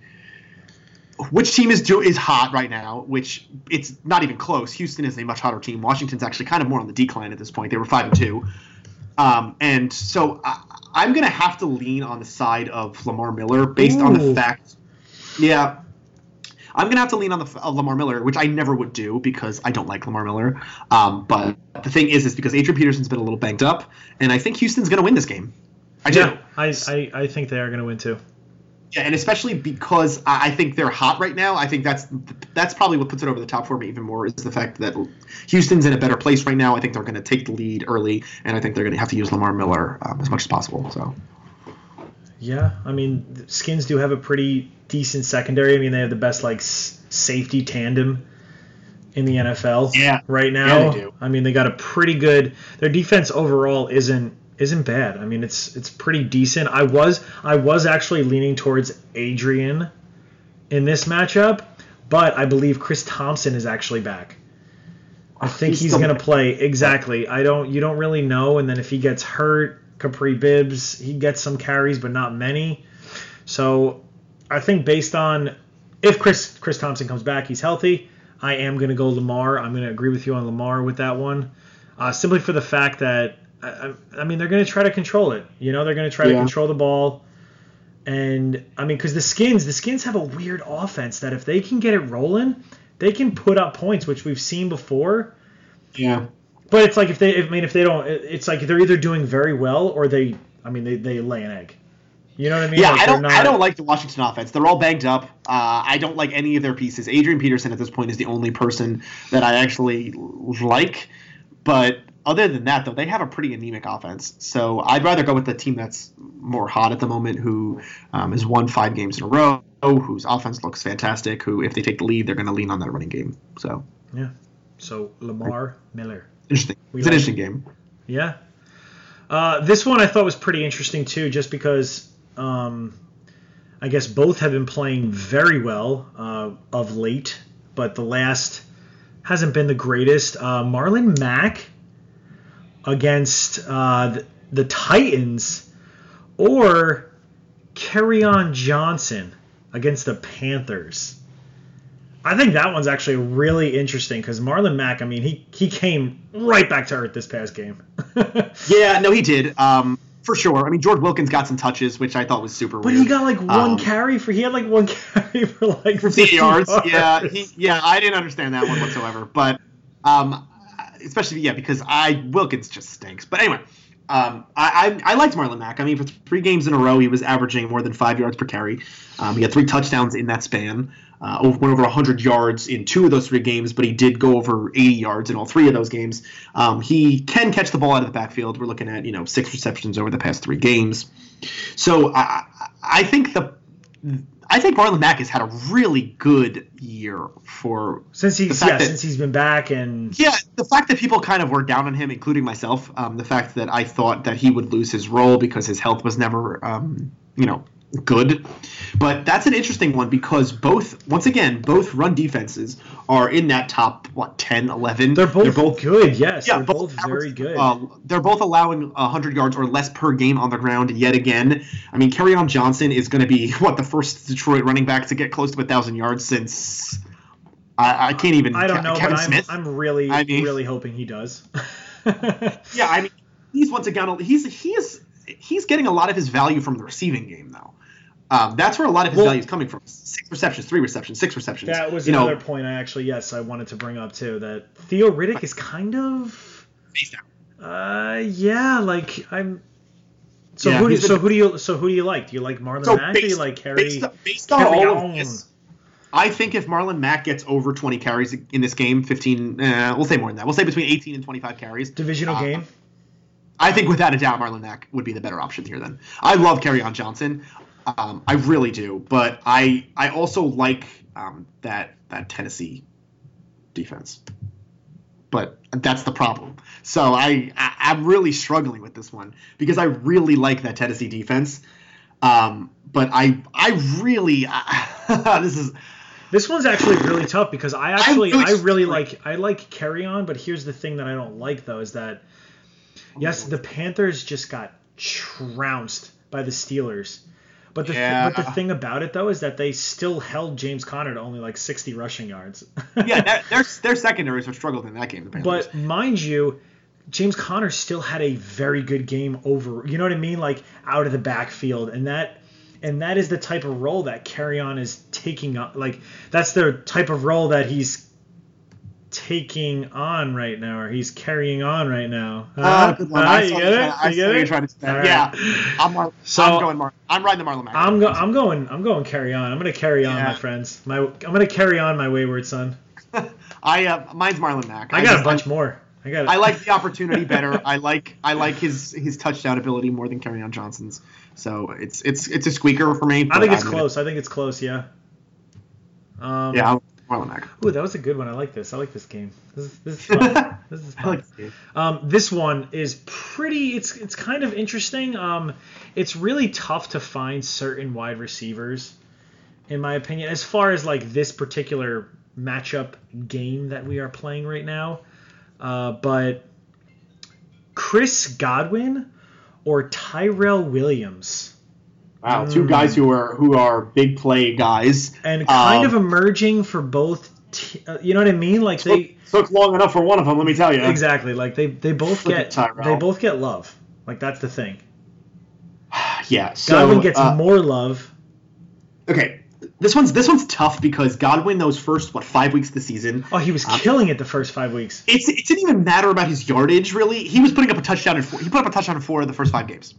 which team is do is hot right now, which it's not even close. Houston is a much hotter team. Washington's actually kind of more on the decline at this point. They were 5 and 2. Um, and so I, I'm going to have to lean on the side of Lamar Miller based Ooh. on the fact yeah, I'm gonna have to lean on the uh, Lamar Miller, which I never would do because I don't like Lamar Miller. Um, but the thing is, is because Adrian Peterson's been a little banged up, and I think Houston's gonna win this game. I do. Yeah, I, I, I think they are gonna win too. Yeah, and especially because I think they're hot right now. I think that's that's probably what puts it over the top for me even more is the fact that Houston's in a better place right now. I think they're going to take the lead early, and I think they're going to have to use Lamar Miller um, as much as possible. So. Yeah, I mean, Skins do have a pretty decent secondary. I mean, they have the best like s- safety tandem in the NFL yeah. right now. Yeah, they do. I mean, they got a pretty good. Their defense overall isn't isn't bad. I mean, it's it's pretty decent. I was I was actually leaning towards Adrian in this matchup, but I believe Chris Thompson is actually back. I think he's, he's going to play exactly. I don't you don't really know and then if he gets hurt, Kapri Bibbs, he gets some carries but not many. So I think based on if Chris Chris Thompson comes back, he's healthy. I am going to go Lamar. I'm going to agree with you on Lamar with that one, uh, simply for the fact that I, I mean they're going to try to control it. You know, they're going to try yeah. to control the ball, and I mean because the Skins the Skins have a weird offense that if they can get it rolling, they can put up points, which we've seen before. Yeah. But it's like if they, I mean, if they don't, it's like they're either doing very well or they, I mean, they, they lay an egg. You know what I mean? Yeah, like I don't. Not... I don't like the Washington offense. They're all banged up. Uh, I don't like any of their pieces. Adrian Peterson at this point is the only person that I actually like. But other than that, though, they have a pretty anemic offense. So I'd rather go with the team that's more hot at the moment, who um, has won five games in a row, whose offense looks fantastic. Who, if they take the lead, they're going to lean on that running game. So yeah. So Lamar Miller. Interesting. We it's like an interesting game. Yeah. Uh, this one I thought was pretty interesting too, just because um, I guess both have been playing very well uh, of late, but the last hasn't been the greatest. Uh, Marlon Mack against uh, the, the, Titans, or Kerryon Johnson against the Panthers. I think that one's actually really interesting because Marlon Mack, I mean, he he came right back to earth this past game. <laughs> yeah, no, he did. Um, for sure. I mean, George Wilkins got some touches, which I thought was super. But weird. he got like one um, carry for he had like one <laughs> carry for like 50 yards. yards. Yeah, he, yeah, I didn't understand that one whatsoever. But um, especially yeah, because I Wilkins just stinks. But anyway. Um, I, I, I liked Marlon Mack. I mean, for three games in a row, he was averaging more than five yards per carry. Um, he had three touchdowns in that span. Uh, went over 100 yards in two of those three games, but he did go over 80 yards in all three of those games. Um, he can catch the ball out of the backfield. We're looking at you know six receptions over the past three games. So I, I think the I think Marlon Mack has had a really good year for since he's yeah, that, since he's been back and yeah the fact that people kind of were down on him, including myself. Um, the fact that I thought that he would lose his role because his health was never um, you know good. But that's an interesting one because both, once again, both run defenses are in that top, what, 10, 11? They're both, they're both good, yes. Yeah, they're both, both very good. Uh, they're both allowing 100 yards or less per game on the ground yet again. I mean, Kerryon Johnson is going to be, <laughs> what, the first Detroit running back to get close to 1,000 yards since. I, I can't even. I don't know, Kevin but I'm, I'm really, I mean, really hoping he does. <laughs> yeah, I mean, he's once again, he's, he is he's getting a lot of his value from the receiving game though. Um, that's where a lot of his well, value is coming from. Six receptions, three receptions, six receptions. That was you another know, point I actually yes I wanted to bring up too. That Theo Riddick is kind of. Uh, yeah, like I'm. So yeah, who do you, so who do you so who do you like? Do you like Marlon so Mack? Based, do you like Harry? Based, based on all of this, I think if Marlon Mack gets over 20 carries in this game, 15, uh, we'll say more than that. We'll say between 18 and 25 carries. Divisional uh, game. I think without a doubt, Marlon Mack would be the better option here. Then I love on Johnson. Um, I really do, but I I also like um, that that Tennessee defense. But that's the problem. So I, I am really struggling with this one because I really like that Tennessee defense. Um, but I I really uh, <laughs> this is this one's actually really tough because I actually really I really like I like Kerryon, but here's the thing that I don't like though is that Yes, the Panthers just got trounced by the Steelers. But the, Yeah. th- but the thing about it though is that they still held James Conner to only like 60 rushing yards. yeah, <laughs> that, their their secondaries have struggled in that game. Panthers. But mind you, James Conner still had a very good game over. You know what I mean? Like out of the backfield, and that and that is the type of role that Kerryon is taking on. Like that's the type of role that he's taking on right now, or he's carrying on right now. Ah, Huh? good one. Huh? I you get it? I You get it? trying to say. All Yeah. right. I'm Mar- So- I'm going Mar- I'm riding the Marlon Mack. I'm go- I'm going I'm going carry on. I'm gonna carry on, Yeah. my friends. My I'm gonna carry on my wayward son. <laughs> I uh, mine's Marlon Mack. I got just- a bunch more. I got. I like the opportunity better. I like I like his his touchdown ability more than Kerryon Johnson's. So it's it's it's a squeaker for me. I think it's I'm gonna- close. I think it's close. Yeah. Um, Yeah, I'll- Mack. Ooh, that was a good one. I like this. I like this game. This is this is <laughs> fun. this is fun. like. Um, this one is pretty. It's it's kind of interesting. Um, it's really tough to find certain wide receivers, in my opinion, as far as like this particular matchup game that we are playing right now. Uh, but Chris Godwin or Tyrell Williams, Wow, two guys who are who are big play guys. and kind Um, of emerging for both. T- uh, you know what I mean? Like they took, took long enough for one of them. Let me tell you. exactly like they they both get Tyrell. they both get love. Like that's the thing. <sighs> Yeah. So Godwin gets uh, more love. okay. This one's this one's tough because Godwin those first what five weeks of the season. Oh, he was um, killing it the first five weeks. It's it didn't even matter about his yardage really. He was putting up a touchdown in four. He put up a touchdown in four of the first five games.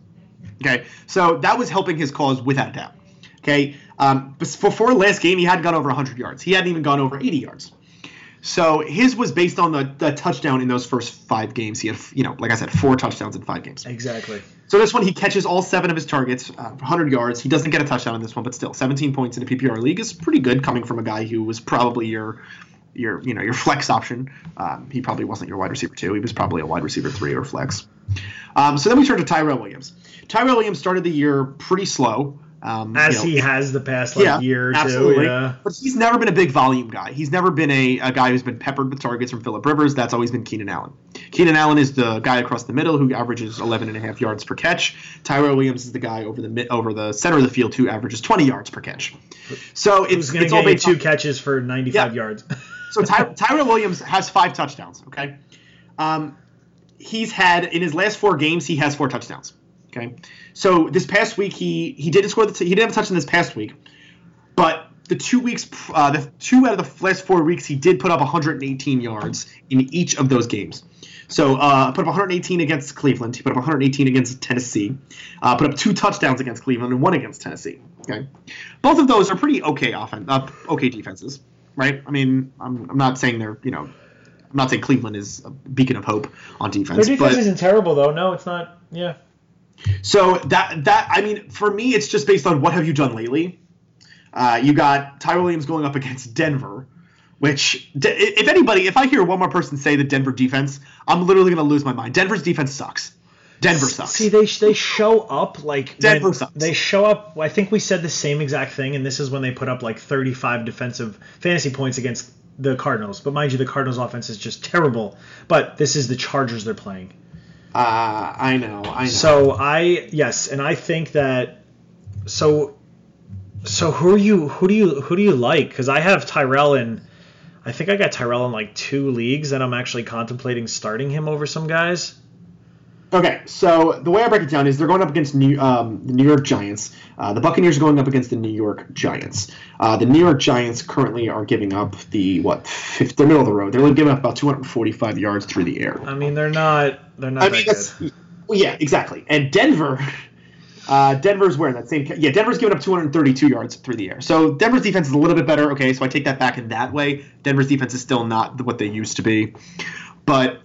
Okay, so that was helping his cause without a doubt. Okay, um, before last game he hadn't gone over 100 yards. He hadn't even gone over 80 yards. So his was based on the, the touchdown in those first five games. He had, you know, like I said, four touchdowns in five games. Exactly. So this one, he catches all seven of his targets, uh, 100 yards. He doesn't get a touchdown in this one, but still, 17 points in a PPR league is pretty good, coming from a guy who was probably your, your, you know, your flex option. Um, he probably wasn't your wide receiver two. He was probably a wide receiver three or flex. Um, so then we turn to Tyrell Williams. Tyrell Williams started the year pretty slow. Um, As you know, he has the past like yeah, year or absolutely. two. Yeah. But he's never been a big volume guy. He's never been a, a guy who's been peppered with targets from Philip Rivers. That's always been Keenan Allen. Keenan Allen is the guy across the middle who averages 11 and a half yards per catch. Tyrell Williams is the guy over the over the center of the field who averages 20 yards per catch. So it's, it's all based two on, catches for 95 Yeah. yards? <laughs> so Ty, Tyrell Williams has five touchdowns. Okay, um, he's had in his last four games he has four touchdowns. Okay, so this past week he he didn't score the t- he didn't have a touchdown this past week, but the two weeks uh, the two out of the last four weeks he did put up 118 yards in each of those games. So uh, put up 118 against Cleveland. He put up 118 against Tennessee. Uh, put up two touchdowns against Cleveland and one against Tennessee. Okay, both of those are pretty okay offense, uh, okay defenses, right? I mean, I'm, I'm not saying they're you know, I'm not saying Cleveland is a beacon of hope on Their defense, defense but isn't terrible though. No, it's not. Yeah. so that that I mean, for me, it's just based on what have you done lately. Uh, you got Ty Williams going up against Denver, which if anybody, if I hear one more person say the Denver defense, I'm literally going to lose my mind. Denver's defense sucks. Denver sucks. See, they they show up like Denver sucks. They show up. I think we said the same exact thing, and this is when they put up like 35 defensive fantasy points against the Cardinals. But mind you, the Cardinals' offense is just terrible. But this is the Chargers they're playing. uh, I know. I know. So I yes, and I think that so so who are you who do you who do you like? Because I have Tyrell in I think I got Tyrell in like two leagues and I'm actually contemplating starting him over some guys. Okay, so the way I break it down is they're going up against New, um, the New York Giants. Uh, the Buccaneers are going up against the New York Giants. Uh, the New York Giants currently are giving up the what? Fifth, they're middle of the road. They're giving up about 245 yards through the air. I mean they're not they're not I mean, good. well, yeah, exactly. And Denver, <laughs> uh, Denver's where in that same. Yeah, Denver's giving up 232 yards through the air. So Denver's defense is a little bit better. Okay, so I take that back in that way. Denver's defense is still not what they used to be, but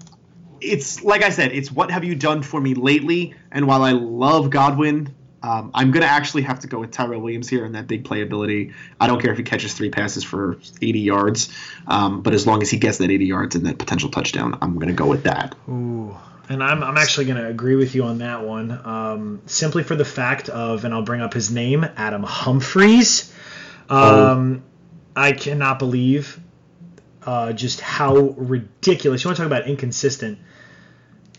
it's like I said, it's what have you done for me lately? And while I love Godwin. Um, I'm gonna actually have to go with Tyrell Williams here and that big playability. I don't care if he catches three passes for 80 yards, um, but as long as he gets that 80 yards and that potential touchdown, I'm gonna go with that. Ooh. And I'm, I'm actually going to agree with you on that one, um, simply for the fact of, and I'll bring up his name, Adam Humphries. Um, I cannot believe uh, just how ridiculous. You want to talk about inconsistent?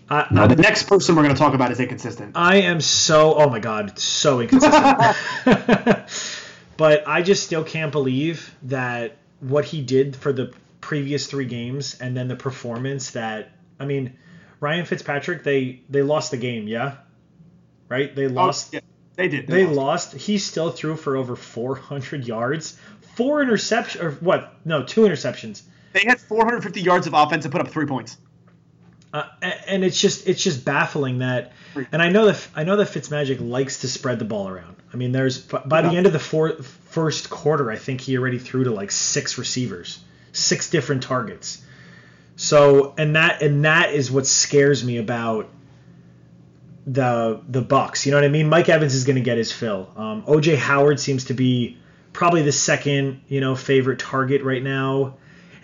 No, the next person we're going to talk about is inconsistent. I am so oh my god, so inconsistent. <laughs> but I just still can't believe that what he did for the previous three games and then the performance that I mean, Ryan Fitzpatrick they they lost the game, yeah, right? They oh, lost. Oh, yeah, they did. They, lost. He still threw for over 400 yards, four interceptions, or what? No, two interceptions. They had 450 yards of offense and put up three points. Uh, and it's just it's just baffling that, and I know that I know that Fitzmagic likes to spread the ball around. I mean, there's by the end of the four, first quarter, I think he already threw to like six receivers, six different targets. So and that and that is what scares me about the the Bucs. You know what I mean? Mike Evans is going to get his fill. Um, OJ Howard seems to be probably the second you know favorite target right now.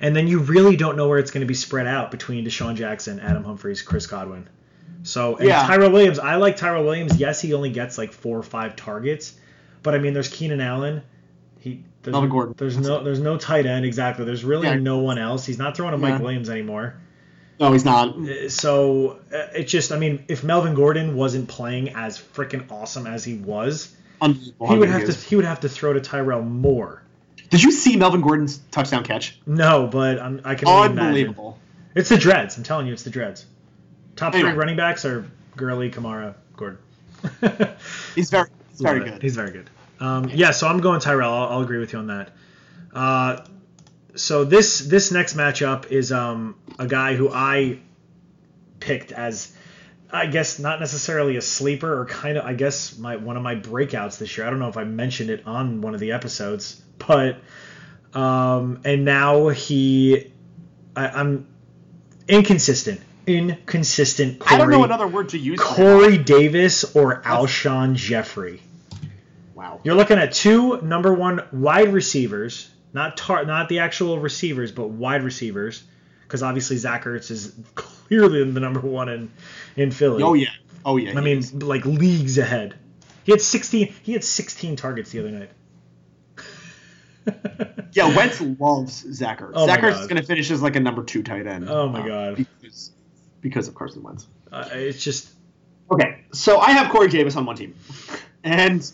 And then you really don't know where it's going to be spread out between DeSean Jackson, Adam Humphries, Chris Godwin. So and Yeah. Tyrell Williams, I like Tyrell Williams. Yes, he only gets like four or five targets, but I mean, there's Keenan Allen. He there's, Melvin Gordon. There's no there's no tight end exactly. There's really Yeah. no one else. He's not throwing to Mike Yeah. Williams anymore. No, he's not. Uh, So uh, it just I mean, if Melvin Gordon wasn't playing as freaking awesome as he was, he would have to he would have to throw to Tyrell more. Did you see Melvin Gordon's touchdown catch? No, but I'm, I can only imagine. Unbelievable. It's the dreads. I'm telling you, it's the dreads. Top three running backs are Gurley, Kamara, Gordon. <laughs> He's very, he's very good. He's very good. Um, yeah, so I'm going Tyrell. I'll, I'll agree with you on that. Uh, so this this next matchup is um, a guy who I picked as, I guess not necessarily a sleeper or kind of I guess my one of my breakouts this year. I don't know if I mentioned it on one of the episodes, but um, and now he, I, I'm inconsistent, inconsistent. Corey, I don't know another word to use. Corey Davis or Alshon Jeffery. Wow. You're looking at two number one wide receivers, not tar- not the actual receivers, but wide receivers, because obviously Zach Ertz is clearly the number one in in Philly. Oh yeah. Oh yeah. I mean, is. like leagues ahead. He had 16. He had 16 targets the other night. <laughs> yeah. Wentz loves Zach Ertz. Oh my Zach Ertz is going to finish as like a number two tight end. Oh my uh, God. Because, because of Carson Wentz. Uh, it's just Okay, so I have Corey Davis on one team, and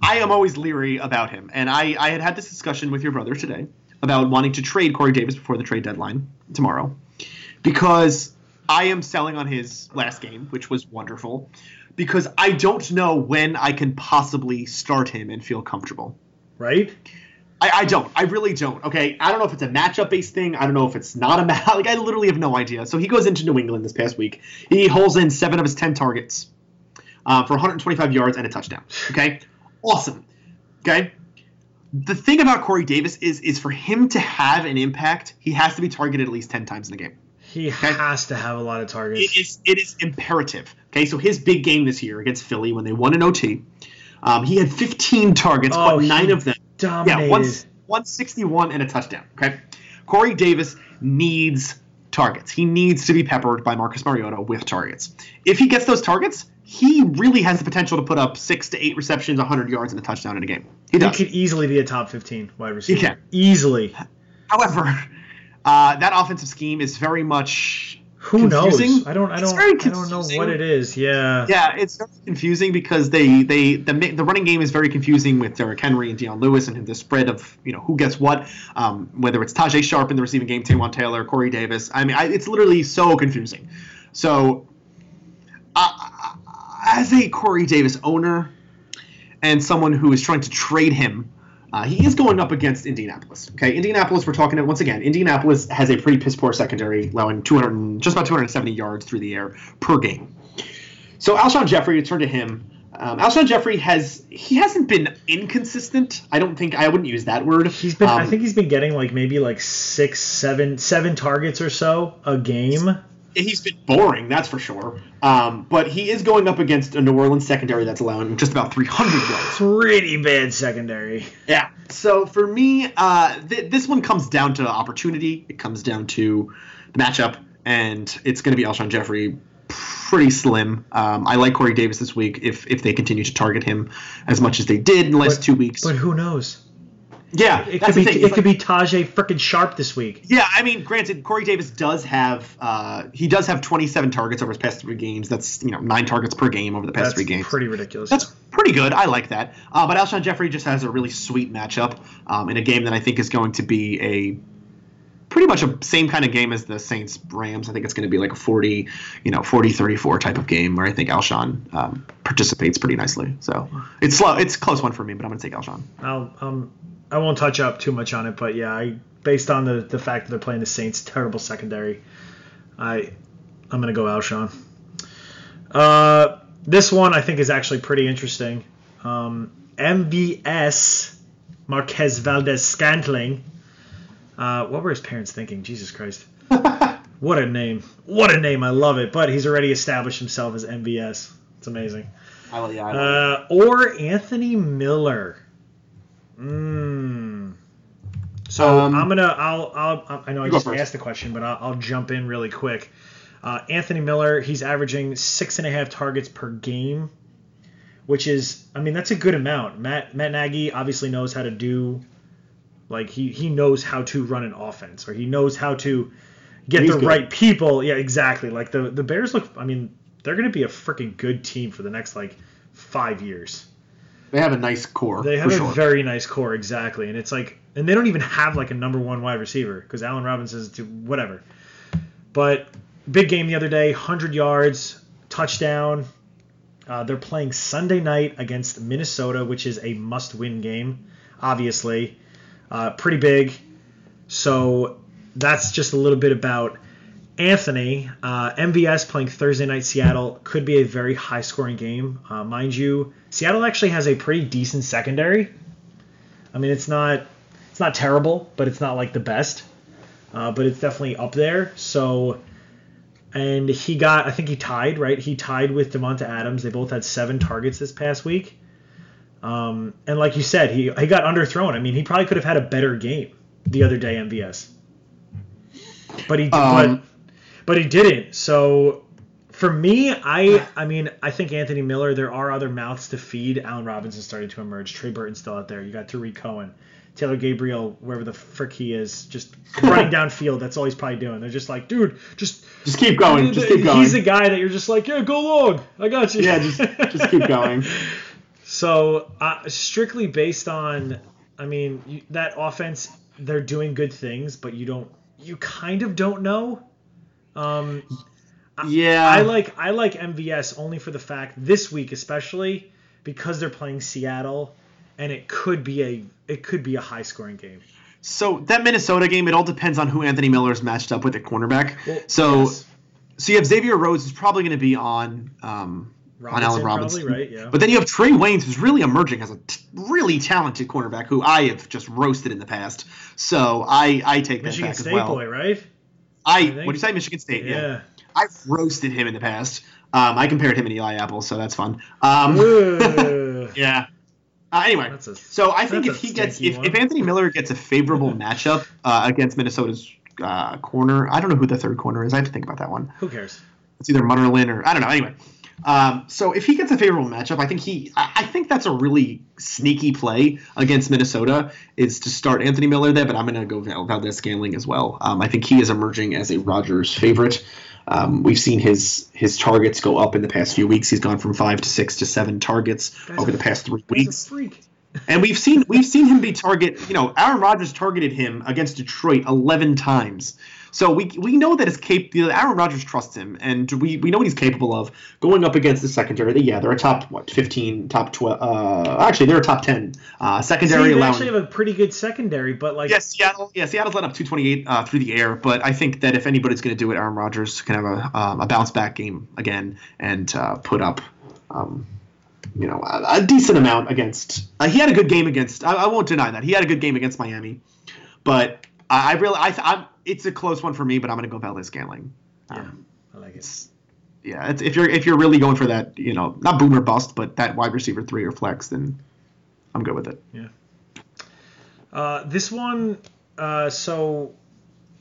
I am always leery about him. And I, I had had this discussion with your brother today about wanting to trade Corey Davis before the trade deadline tomorrow, because I am selling on his last game, which was wonderful, because I don't know when I can possibly start him and feel comfortable. right. I, I don't. I really don't. Okay. I don't know if it's a matchup based thing. I don't know if it's not a match. <laughs> Like I literally have no idea. So he goes into New England this past week. He holds in seven of his ten targets uh, for 125 yards and a touchdown. Okay. Awesome. Okay. The thing about Corey Davis is is for him to have an impact, he has to be targeted at least ten times in the game. He has to have a lot of targets. It is it is imperative. Okay, so his big game this year against Philly when they won an OT, um, he had 15 targets, Oh, but nine he of them dominated. yeah, one, 161 and a touchdown. Okay. Corey Davis needs targets. He needs to be peppered by Marcus Mariota with targets. If he gets those targets, he really has the potential to put up six to eight receptions, 100 yards, and a touchdown in a game. He He could easily be a top 15 wide receiver. can. Easily. However, <laughs> uh, that offensive scheme is very much Who confusing. knows? I don't. I It's don't. very I don't know what it is. Yeah. Yeah, it's very confusing because they they the the running game is very confusing with Derrick Henry and Dion Lewis and the spread of you know who gets what, um, whether it's Tajae Sharpe in the receiving game, Taywan Taylor, Corey Davis. I mean, I, it's literally so confusing. So, uh, as a Corey Davis owner and someone who is trying to trade him. Uh, he is going up against Indianapolis. Okay, Indianapolis. We're talking about once again. Indianapolis has a pretty piss poor secondary, allowing 200, just about 270 yards through the air per game. So Alshon Jeffery, to turn to him. Um, Alshon Jeffery has he hasn't been inconsistent. I don't think I wouldn't use that word. He's been. I Um, think he's been getting like maybe like six, seven, seven targets or so a game. He's been boring, that's for sure. Um, but he is going up against a New Orleans secondary that's allowing just about 300 yards. Pretty bad secondary. Yeah. So for me, uh, th- this one comes down to opportunity. It comes down to the matchup, and it's going to be Alshon Jeffery. Pretty slim. Um, I like Corey Davis this week if if they continue to target him as much as they did in the last But- two weeks. But who knows? Yeah, It could be it It's could be Tajay freaking Sharp this week. Yeah, I mean, granted, Corey Davis does have uh, he does have 27 targets over his past three games. That's you know nine targets per game over the past That's three games. pretty ridiculous. That's pretty good. I like that. Uh, but Alshon Jeffery just has a really sweet matchup um, in a game that I think is going to be a pretty much a same kind of game as the Saints Rams. I think it's going to be like a 40, you know, 40-34 type of game where I think Alshon um, participates pretty nicely. So it's slow. It's a close one for me, but I'm going to take Alshon. I'll um I won't touch up too much on it, but yeah, I based on the the fact that they're playing the Saints, terrible secondary, I I'm gonna go Alshon. Uh, this one I think is actually pretty interesting. Um, MVS Marquez Valdes-Scantling. Uh, what were his parents thinking? Jesus Christ. <laughs> What a name. What a name. I love it. But he's already established himself as MVS. It's amazing. I, yeah, Uh, or Anthony Miller. Mm. So Um, I'm gonna. I'll. I'll. I know I just asked the question, but I'll, I'll jump in really quick. Uh, Anthony Miller. He's averaging six and a half targets per game, which is. I mean, that's a good amount. Matt Matt Nagy obviously knows how to do. Like he he knows how to run an offense, or he knows how to get the good. right people. Yeah, exactly. Like the the Bears look. I mean, they're going to be a freaking good team for the next like five years. They have a nice core. They have a sure. very nice core, exactly, and it's like, and they don't even have like a number one wide receiver because Allen Robinson is to whatever. But big game the other day, hundred yards, touchdown. Uh, they're playing Sunday night against Minnesota, which is a must-win game, obviously. Uh, pretty big. So that's just a little bit about Anthony. Uh, MVS playing Thursday night Seattle could be a very high-scoring game, uh, mind you. Seattle actually has a pretty decent secondary. I mean, it's not it's not terrible, but it's not like the best. Uh, but it's definitely up there. So, and he got I think he tied right. He tied with Davante Adams. They both had seven targets this past week. Um, and like you said, he he got underthrown. I mean, he probably could have had a better game the other day, MVS. But he Um, but but he didn't. So for me, I I mean, I think Anthony Miller. There are other mouths to feed. Allen Robinson starting to emerge. Trey Burton's still out there. You got Tarik Cohen, Taylor Gabriel, wherever the frick he is, just <laughs> running downfield. That's all he's probably doing. They're just like, dude, just Just keep going. Just keep going. He's the guy that you're just like, yeah, go long. I got you. yeah, just just keep going. <laughs> So uh, strictly based on, I mean, you, that offense, they're doing good things, but you don't, you kind of don't know. Um, Yeah. I like I like MVS only for the fact this week especially because they're playing Seattle, and it could be a it could be a high scoring game. So that Minnesota game, it all depends on who Anthony Miller is matched up with at cornerback. so Yes. so you have Xavier Rhodes who's probably going to be on um, on Allen Robinson, probably, right? Yeah. But then you have Trae Waynes who's really emerging as a t- really talented cornerback who I have just roasted in the past. So I I take that Michigan back State as well. boy, right? I think. what do you say, Michigan State? Yeah. I've roasted him in the past. Um, I compared him and Eli Apple, so that's fun. Um, <laughs> yeah. Uh, anyway, a- so I think if he gets if, if Anthony Miller gets a favorable <laughs> matchup uh, against Minnesota's uh, corner, I don't know who the third corner is. I have to think about that one. Who cares? It's either Mutterlin or I don't know. Anyway, um, so if he gets a favorable matchup, I think he I, think that's a really sneaky play against Minnesota is to start Anthony Miller there, but I'm going to go Val- Valdes-Scantling as well. Um, I think he is emerging as a Rodgers favorite. Um, we've seen his his targets go up in the past few weeks. He's gone from five to six to seven targets Guy's over the past three weeks a freak. and we've seen we've seen him be target. You know, Aaron Rodgers targeted him against Detroit eleven times. So we we know that his cap. Aaron Rodgers trusts him, and we, we know what he's capable of going up against the secondary. They- Yeah, they're a top what fifteen, top twelve. Uh, actually, they're a top ten uh, See, secondary. they allowing, actually have a pretty good secondary, but like Yes, Seattle. Yeah, Seattle's let up 228 uh, through the air, but I think that if anybody's going to do it, Aaron Rodgers can have a, um, a bounce back game again and uh, put up, um, you know, a, a decent amount against. Uh, he had a good game against. I, I won't deny that he had a good game against Miami, but I, I really, I, I'm. It's a close one for me, but I'm going to go Valdes-Scantling. yeah, Um, I like it. yeah, it's, if you're if you're really going for that, you know, not boomer bust, but that wide receiver three or flex, then I'm good with it. Yeah. Uh, this one, uh, so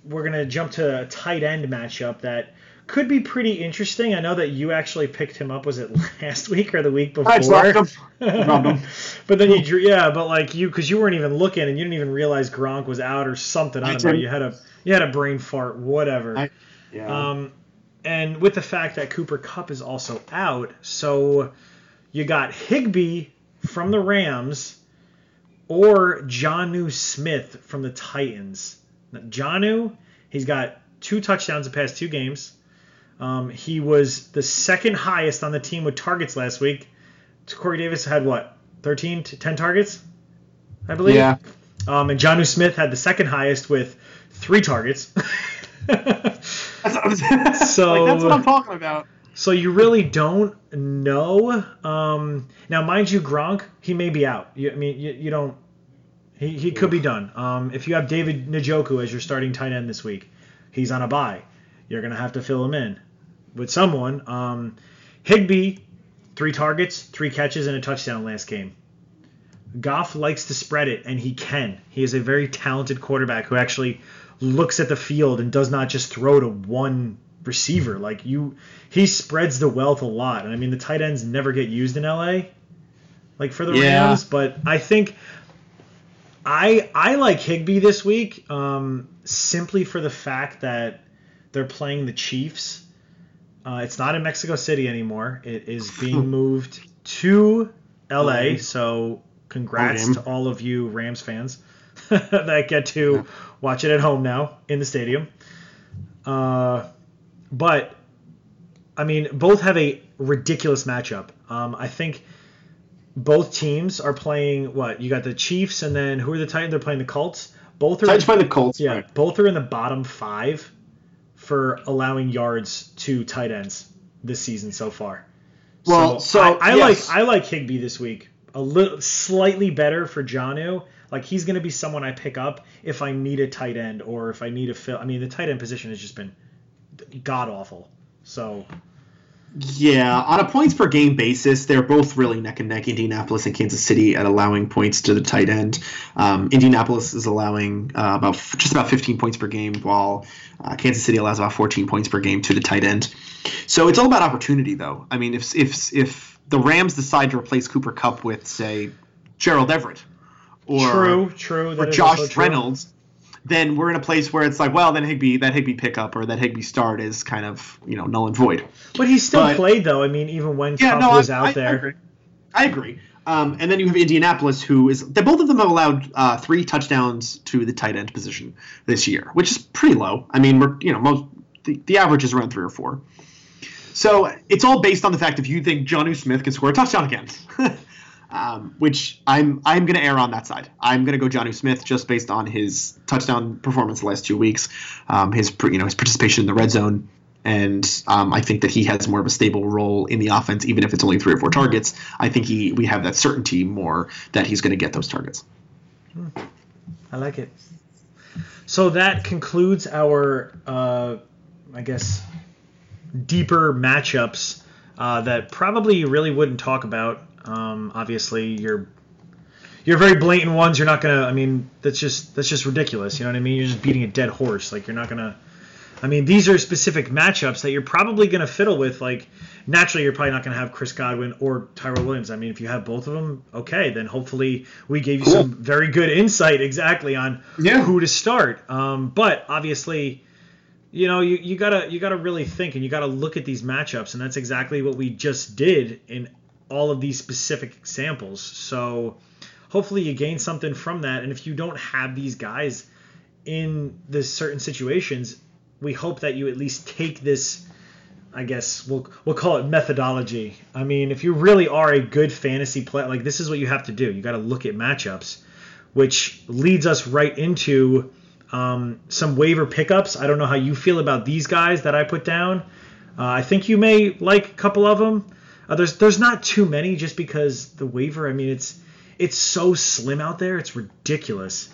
we're gonna jump to a tight end matchup that could be pretty interesting. I know that you actually picked him up. Was it last <laughs> week or the week before? I dropped him. dropped him. <laughs> but then you drew, yeah, but like you, because you weren't even looking and you didn't even realize Gronk was out or something. I don't know. You had a you had a brain fart, whatever. I, yeah. Um, and with the fact that Cooper Kupp is also out, so you got Higbee from the Rams or Jonnu Smith from the Titans. Now, Jonnu, he's got two touchdowns the past two games. Um, he was the second highest on the team with targets last week. Corey Davis had what, 13 to 10 targets, I believe. Yeah. Um, and Jonnu Smith had the second highest with three targets. <laughs> that's, so <laughs> like, that's what I'm talking about. So you really don't know. Um, now, mind you, Gronk, he may be out. You, I mean, you, you don't. He, he could be done. Um, if you have David Njoku as your starting tight end this week, he's on a bye. You're gonna have to fill him in with someone. Um, Higbee, three targets, three catches, and a touchdown last game. Goff likes to spread it, and he can. He is a very talented quarterback who actually looks at the field and does not just throw to one receiver. Like you, he spreads the wealth a lot. And I mean, the tight ends never get used in LA, like for the yeah. Rams. But I think I I like Higbee this week um, simply for the fact that they're playing the Chiefs. Uh, it's not in Mexico City anymore. It is <laughs> being moved to LA. So congrats to all of you Rams fans <laughs> that get to watch it at home now in the stadium. Uh, but I mean, both have a ridiculous matchup. Um, I think both teams are playing what you got the Chiefs and then who are the Titans? They're playing the Colts. Both are Titans playing the Colts. Yeah, right. both are in the bottom five for allowing yards to tight ends this season so far. Well, so, so I, I yes. like I like Higbee this week. A little slightly better for Jonnu. Like he's going to be someone I pick up if I need a tight end or if I need a fill. I mean, the tight end position has just been god awful. So yeah, on a points per game basis, they're both really neck and neck. Indianapolis and Kansas City at allowing points to the tight end. Um, Indianapolis is allowing uh, about just about 15 points per game, while uh, Kansas City allows about 14 points per game to the tight end. So it's all about opportunity, though. I mean, if if if the Rams decide to replace Cooper Kupp with say Gerald Everett or true, true, or Josh Reynolds, then we're in a place where it's like, well, then Higbee that Higbee pickup or that Higbee start is kind of you know null and void. But he still but, played though. I mean, even when yeah, Kupp no, was I, out I, there. I agree. I agree. Um, and then you have Indianapolis, who is they both of them have allowed uh, three touchdowns to the tight end position this year, which is pretty low. I mean, we're you know most the, the average is around three or four. So it's all based on the fact if you think Jonnu Smith can score a touchdown again. <laughs> um, which I'm I'm going to err on that side. I'm going to go Jonnu Smith just based on his touchdown performance the last two weeks, um, his you know his participation in the red zone, and um, I think that he has more of a stable role in the offense, even if it's only three or four targets. I think he we have that certainty more that he's going to get those targets. Hmm. I like it. So that concludes our, uh, I guess, deeper matchups uh, that probably really wouldn't talk about um, obviously, you're you're very blatant ones. You're not gonna. I mean, that's just that's just ridiculous. You know what I mean? You're just beating a dead horse. Like you're not gonna. I mean, these are specific matchups that you're probably gonna fiddle with. Like naturally, you're probably not gonna have Chris Godwin or Tyrell Williams. I mean, if you have both of them, okay, then hopefully we gave you cool. some very good insight exactly on yeah. who to start. Um, but obviously you know you, you gotta you gotta really think and you gotta look at these matchups and that's exactly what we just did in all of these specific examples. So hopefully you gain something from that. And if you don't have these guys in the certain situations, we hope that you at least take this. I guess we'll we'll call it methodology. I mean, if you really are a good fantasy player, like this is what you have to do. You got to look at matchups, which leads us right into um, some waiver pickups. I don't know how you feel about these guys that I put down. Uh, I think you may like a couple of them. Uh, there's there's not too many just because the waiver. I mean, it's it's so slim out there. It's ridiculous.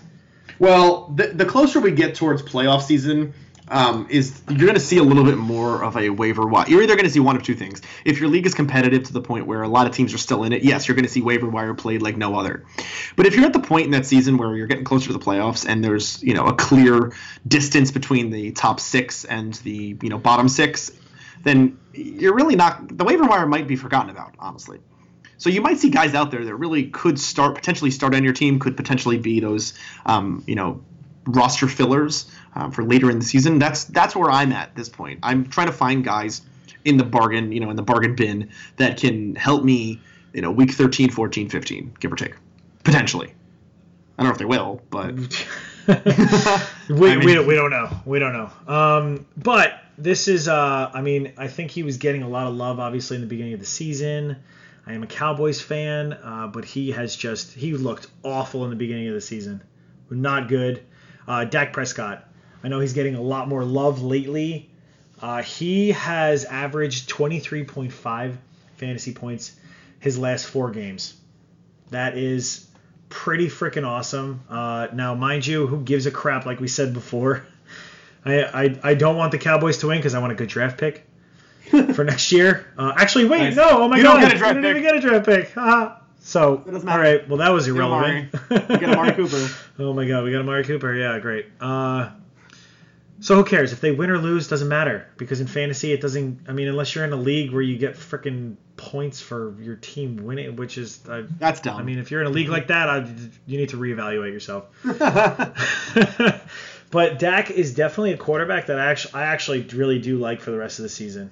Well, the, the closer we get towards playoff season, um, is you're going to see a little bit more of a waiver wire. You're either going to see one of two things. If your league is competitive to the point where a lot of teams are still in it, yes, you're going to see waiver wire played like no other. But if you're at the point in that season where you're getting closer to the playoffs and there's you know a clear distance between the top six and the you know bottom six, then you're really not the waiver wire might be forgotten about, honestly. So you might see guys out there that really could start potentially start on your team, could potentially be those um, you know roster fillers um, for later in the season. That's that's where I'm at this point. I'm trying to find guys in the bargain, you know, in the bargain bin that can help me, you know, week 13, 14, 15, give or take, potentially. I don't know if they will, but <laughs> <laughs> we, I mean- we, don't- we don't know. We don't know. Um, but this is, uh, I mean, I think he was getting a lot of love, obviously, in the beginning of the season. I am a Cowboys fan, uh, but he has just, he looked awful in the beginning of the season. Not good. Uh, Dak Prescott, I know he's getting a lot more love lately. Uh, he has averaged 23.5 fantasy points his last four games. That is pretty freaking awesome. Uh, now, mind you, who gives a crap? Like we said before, <laughs> I I, I don't want the Cowboys to win because I want a good draft pick for <laughs> next year. Uh, actually, wait, Nice. no, oh my You god, don't get a draft I didn't pick. even get a draft pick. So, It doesn't all matter. right, well that was irrelevant. You get Amari Cooper. <laughs> Oh my god, we got Amari Cooper. Yeah, great. Uh, so who cares if they win or lose? Doesn't matter because in fantasy it doesn't. I mean, unless you're in a league where you get freaking points for your team winning, which is, I, That's dumb. I mean, if you're in a league like that, I, you need to reevaluate yourself. <laughs> but Dak is definitely a quarterback that I actually, I actually really do like for the rest of the season.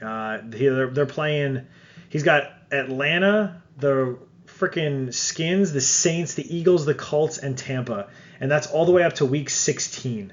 Uh, he- they're, they're playing. He's got Atlanta, the freaking Skins, the Saints, the Eagles, the Colts, and Tampa, and that's all the way up to week 16.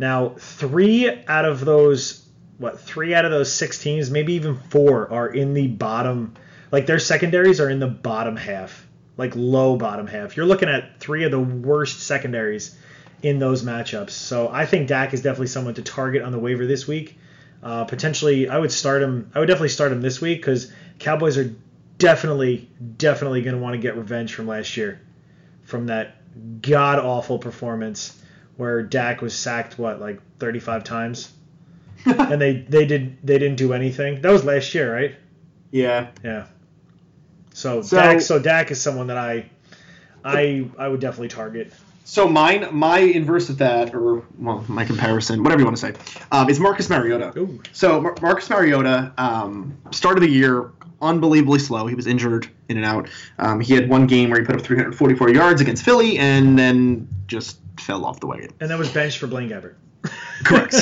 Now, three out of those, what, three out of those six teams, maybe even four, are in the bottom. Like their secondaries are in the bottom half, like low bottom half. You're looking at three of the worst secondaries in those matchups. So I think Dak is definitely someone to target on the waiver this week. Uh, potentially, I would start him. I would definitely start him this week because Cowboys are definitely, definitely going to want to get revenge from last year, from that god awful performance where Dak was sacked what like 35 times, <laughs> and they they did they didn't do anything. That was last year, right? yeah. Yeah. So, So- Dak so Dak is someone that I I I would definitely target. So mine, my inverse of that, or well, my comparison, whatever you want to say, um, is Marcus Mariota. Ooh. So Mar- Marcus Mariota um, started the year unbelievably slow. He was injured in and out. Um, he had one game where he put up 344 yards against Philly, and then just fell off the wagon. And that was benched for Blaine Gabbert. <laughs> Correct.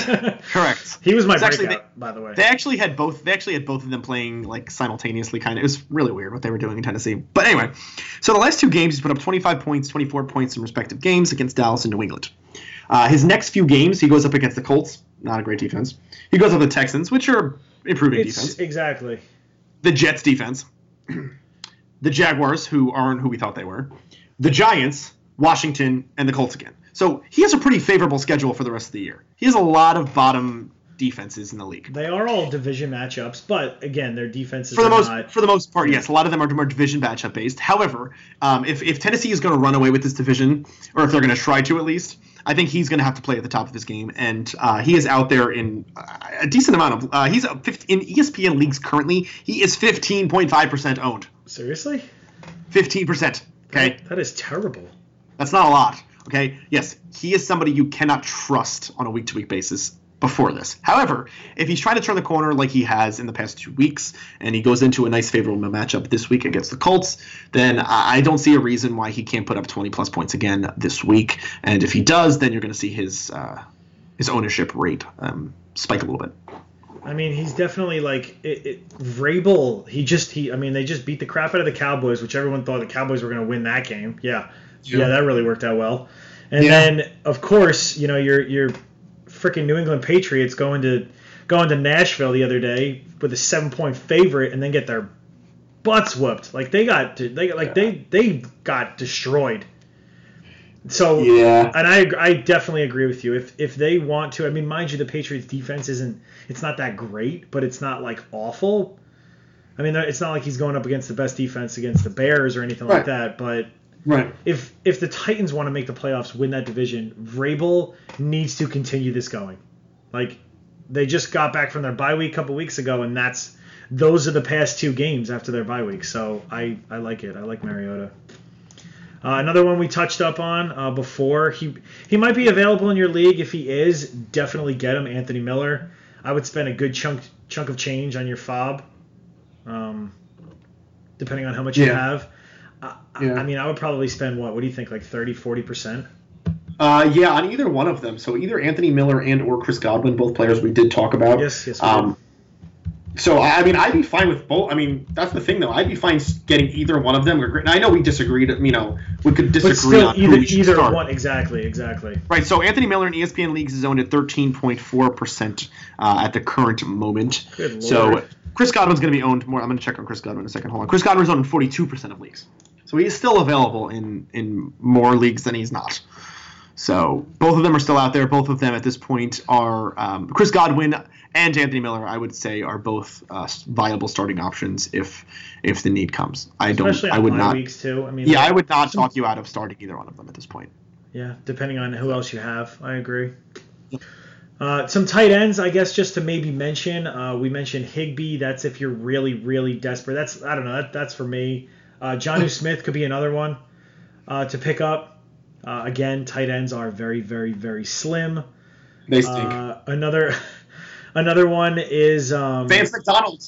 Correct. <laughs> he was my It's actually breakout, by the way. They actually had both. They actually had both of them playing like simultaneously. Kind of. It was really weird what they were doing in Tennessee. But anyway, so the last two games he's put up 25 points, 24 points in respective games against Dallas and New England. Uh, his next few games, he goes up against the Colts, not a great defense. He goes up the Texans, which are improving it's defense. exactly. The Jets defense, <clears throat> the Jaguars, who aren't who we thought they were, the Giants, Washington, and the Colts again. So he has a pretty favorable schedule for the rest of the year. He has a lot of bottom defenses in the league. They are all division matchups, but again, their defenses for the are most not. for the most part, yes, a lot of them are more division matchup based. However, um, if if Tennessee is going to run away with this division, or if they're going to try to at least, I think he's going to have to play at the top of his game, and uh, he is out there in uh, a decent amount of. Uh, he's a 15, in ESPN leagues currently. He is fifteen point five percent owned. Seriously? Fifteen percent. Okay, That is terrible. that's not a lot. Okay, yes, he is somebody you cannot trust on a week to week basis before this. However, if he's trying to turn the corner like he has in the past two weeks, and he goes into a nice favorable matchup this week against the Colts, then I don't see a reason why he can't put up 20 plus points again this week. And if he does, then you're going to see his uh, his ownership rate um, spike a little bit. I mean, he's definitely like it, it, Vrabel. He just he. I mean, they just beat the crap out of the Cowboys, which everyone thought the Cowboys were going to win that game. Yeah, yeah, Yeah. that really worked out well. And Yeah. then, of course, you know your your freaking New England Patriots going to going to Nashville the other day with a seven point favorite, and then get their butts whooped. Like they got they got like they they got destroyed. So Yeah. and I I definitely agree with you. If if they want to, I mean, mind you, the Patriots defense isn't it's not that great, but it's not like awful. I mean, it's not like he's going up against the best defense against the Bears or anything like that. But Right. if if the Titans want to make the playoffs, win that division, Vrabel needs to continue this going. Like they just got back from their bye week a couple weeks ago, and that's those are the past two games after their bye week. So I I like it. I like Mariota. Uh, another one we touched up on uh, before. He he might be available in your league. If he is, definitely get him. Anthony Miller. I would spend a good chunk chunk of change on your FAAB, um, depending on how much you have. I, I- Yeah. I mean, I would probably spend what? What do you think? Like 30, 40 percent? Uh, yeah, on either one of them. So either Anthony Miller and or Chris Godwin, both players we did talk about. Yes, yes. Um, so I I mean, I'd be fine with both. I mean, that's the thing though. I'd be fine getting either one of them. And I know we disagreed. You know, we could disagree but still, on who either we should either start. one. Exactly, exactly. Right. So Anthony Miller in ESPN leagues is owned at 13.4 percent uh, at the current moment. Good So. Chris Godwin's going to be owned more. I'm going to check on Chris Godwin in a second. Hold on. Chris Godwin's owned in 42 percent of leagues. So he's still available in in more leagues than he's not. So both of them are still out there. Both of them at this point are um, Chris Godwin and Anthony Miller. I would say are both uh, viable starting options if if the need comes. I don't. I would not. weeks too. I mean, Yeah, like, I would not talk you out of starting either one of them at this point. Yeah, depending on who else you have. I agree. Uh, some tight ends, I guess, just to maybe mention. Uh, we mentioned Higbee. That's if you're really, really desperate. That's I don't know. That, that's for me. Uh, Jonnu Smith could be another one uh, to pick up. Uh, again, tight ends are very, very, very slim. They stink. Uh, another, <laughs> another one is um, Vance McDonald.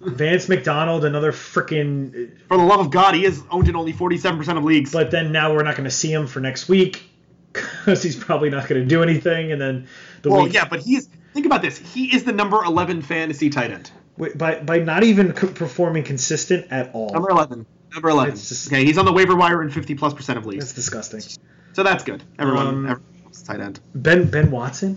Vance McDonald. Another freaking. For the love of God, he is owned in only 47% of leagues. But then now we're not going to see him for next week <laughs> because he's probably not going to do anything. And then the well, week yeah, but he's think about this. He is the number 11 fantasy tight end. By by not even performing consistent at all. Number 11. Number 11. Just- okay, he's on the waiver wire in 50 plus percent of leagues. That's disgusting. So that's good. Everyone, Um, everyone loves tight end. Ben Ben Watson.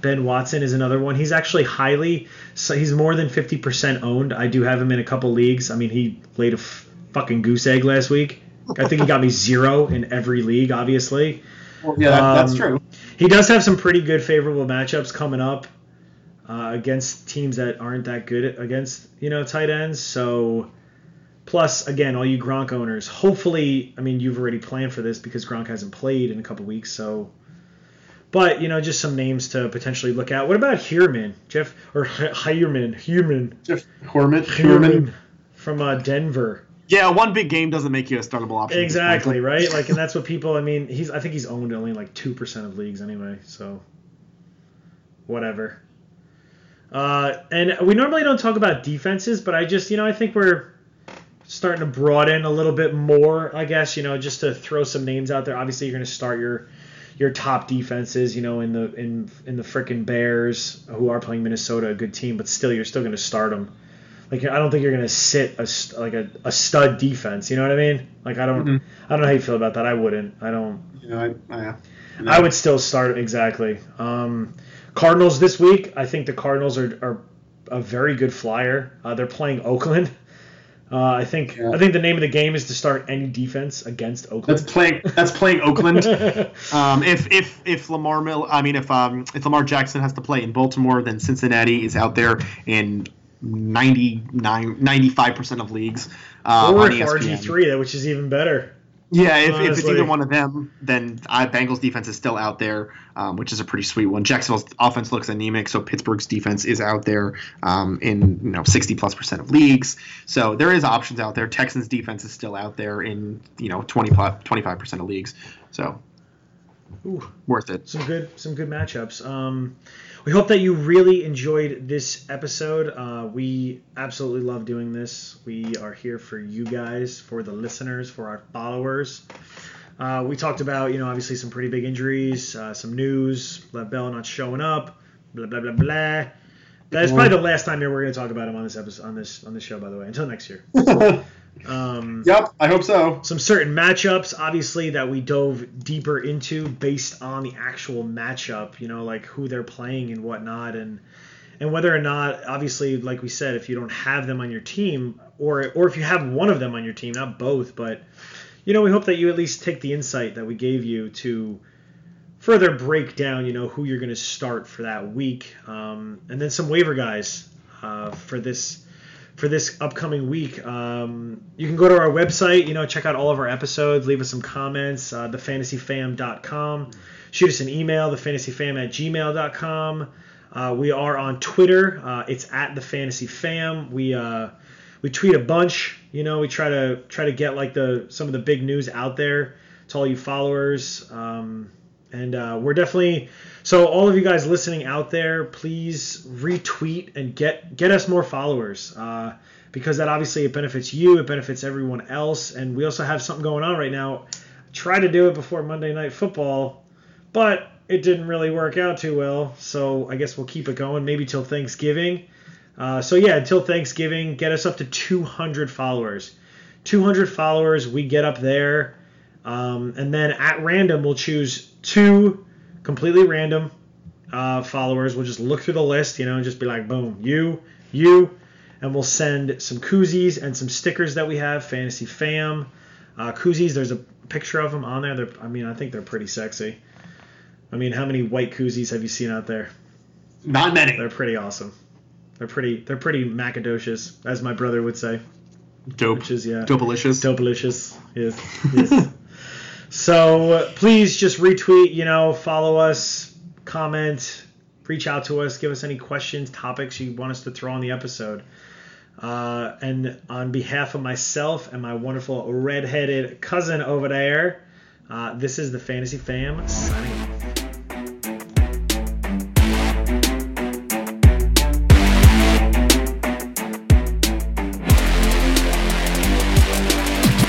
Ben Watson is another one. He's actually highly, so he's more than 50% owned. I do have him in a couple leagues. I mean, he laid a f- fucking goose egg last week. I think he got me zero in every league, obviously. Well, yeah, that, that's um, true. He does have some pretty good favorable matchups coming up uh, against teams that aren't that good against you know tight ends. So plus again, all you Gronk owners, hopefully, I mean you've already planned for this because Gronk hasn't played in a couple weeks. So, but you know just some names to potentially look at. What about Heuerman, Jeff or Heuerman, Heuerman, Jeff Heuerman. Heuerman from uh, Denver? Yeah, one big game doesn't make you a startable option. at this point. Exactly, right? Like, and that's what people. I mean, he's. I think he's owned only like two percent of leagues anyway. So, whatever. Uh, and we normally don't talk about defenses, but I just, you know, I think we're starting to broaden a little bit more. I guess, you know, just to throw some names out there. Obviously, you're going to start your your top defenses, you know, in the in in the frickin' Bears, who are playing Minnesota, a good team, but still, you're still going to start them. Like I don't think you're gonna sit a like a, a stud defense. You know what I mean? Like I don't Mhm. I don't know how you feel about that. I wouldn't. I don't. Yeah, I, I, I would still start exactly. Um, Cardinals this week. I think the Cardinals are, are a very good flyer. Uh, they're playing Oakland. <laughs> Uh, I think Yeah. I think the name of the game is to start any defense against That's Oakland. playing. That's playing Oakland. <laughs> Um, if if if Lamar Mill, I mean if um if Lamar Jackson has to play in Baltimore, then Cincinnati is out there in 99 95 percent of leagues. Uh, or. RG three, which is even better. Yeah, if, if it's either one of them, then I, Bengals defense is still out there, um, which is a pretty sweet one. Jacksonville's offense looks anemic, so Pittsburgh's defense is out there um, in you know 60 plus percent of leagues. So there is options out there. Texans defense is still out there in you know 20 25 percent of leagues. So Ooh. worth it. some good some good matchups. Um, we hope that you really enjoyed this episode. Uh, we absolutely love doing this. We are here for you guys, for the listeners, for our followers. Uh, we talked about, you know, obviously some pretty big injuries, uh, some news, Lev Bell not showing up, blah blah blah blah. That is probably the last time here we're going to talk about him on this episode, on this on this show. By the way, until next year. <laughs> Um, Yep, I hope so. some certain matchups, obviously, that we dove deeper into based on the actual matchup, you know, like who they're playing and whatnot, and and whether or not, obviously, like we said, if you don't have them on your team, or or if you have one of them on your team, not both, but you know, we hope that you at least take the insight that we gave you to further break down, you know, who you're going to start for that week, um, and then some waiver guys uh, for this for this upcoming week. Um, you can go to our website, you know, check out all of our episodes, leave us some comments, uh, thefantasyfam.com. Shoot us an email, thefantasyfam at gmail.com. Uh, we are on Twitter. Uh, it's at thefantasyfam. We uh, we tweet a bunch. You know, we try to try to get like the some of the big news out there to all you followers. Um, and uh, we're definitely so all of you guys listening out there, please retweet and get get us more followers. Uh, because that obviously it benefits you, it benefits everyone else, and we also have something going on right now. Try to do it before Monday Night Football, but it didn't really work out too well. So I guess we'll keep it going, maybe till Thanksgiving. Uh, so yeah, until Thanksgiving, get us up to 200 followers. 200 followers, we get up there, um, and then at random we'll choose two completely random uh, followers. We'll just look through the list, you know, and just be like, boom, you, you, and we'll send some koozies and some stickers that we have, Fantasy Fam. Uh, koozies, there's a picture of them on there. They're, I mean, I think they're pretty sexy. I mean, how many white koozies have you seen out there? Not many. They're pretty awesome. They're pretty. They're pretty macadocious, as my brother would say. Dope. Which is yeah. Dopalicious. Yes. <laughs> yes. So please just retweet. You know, follow us, comment, reach out to us, give us any questions, topics you want us to throw on the episode. Uh, and on behalf of myself and my wonderful red-headed cousin over there, uh, this is the Fantasy Fam signing off.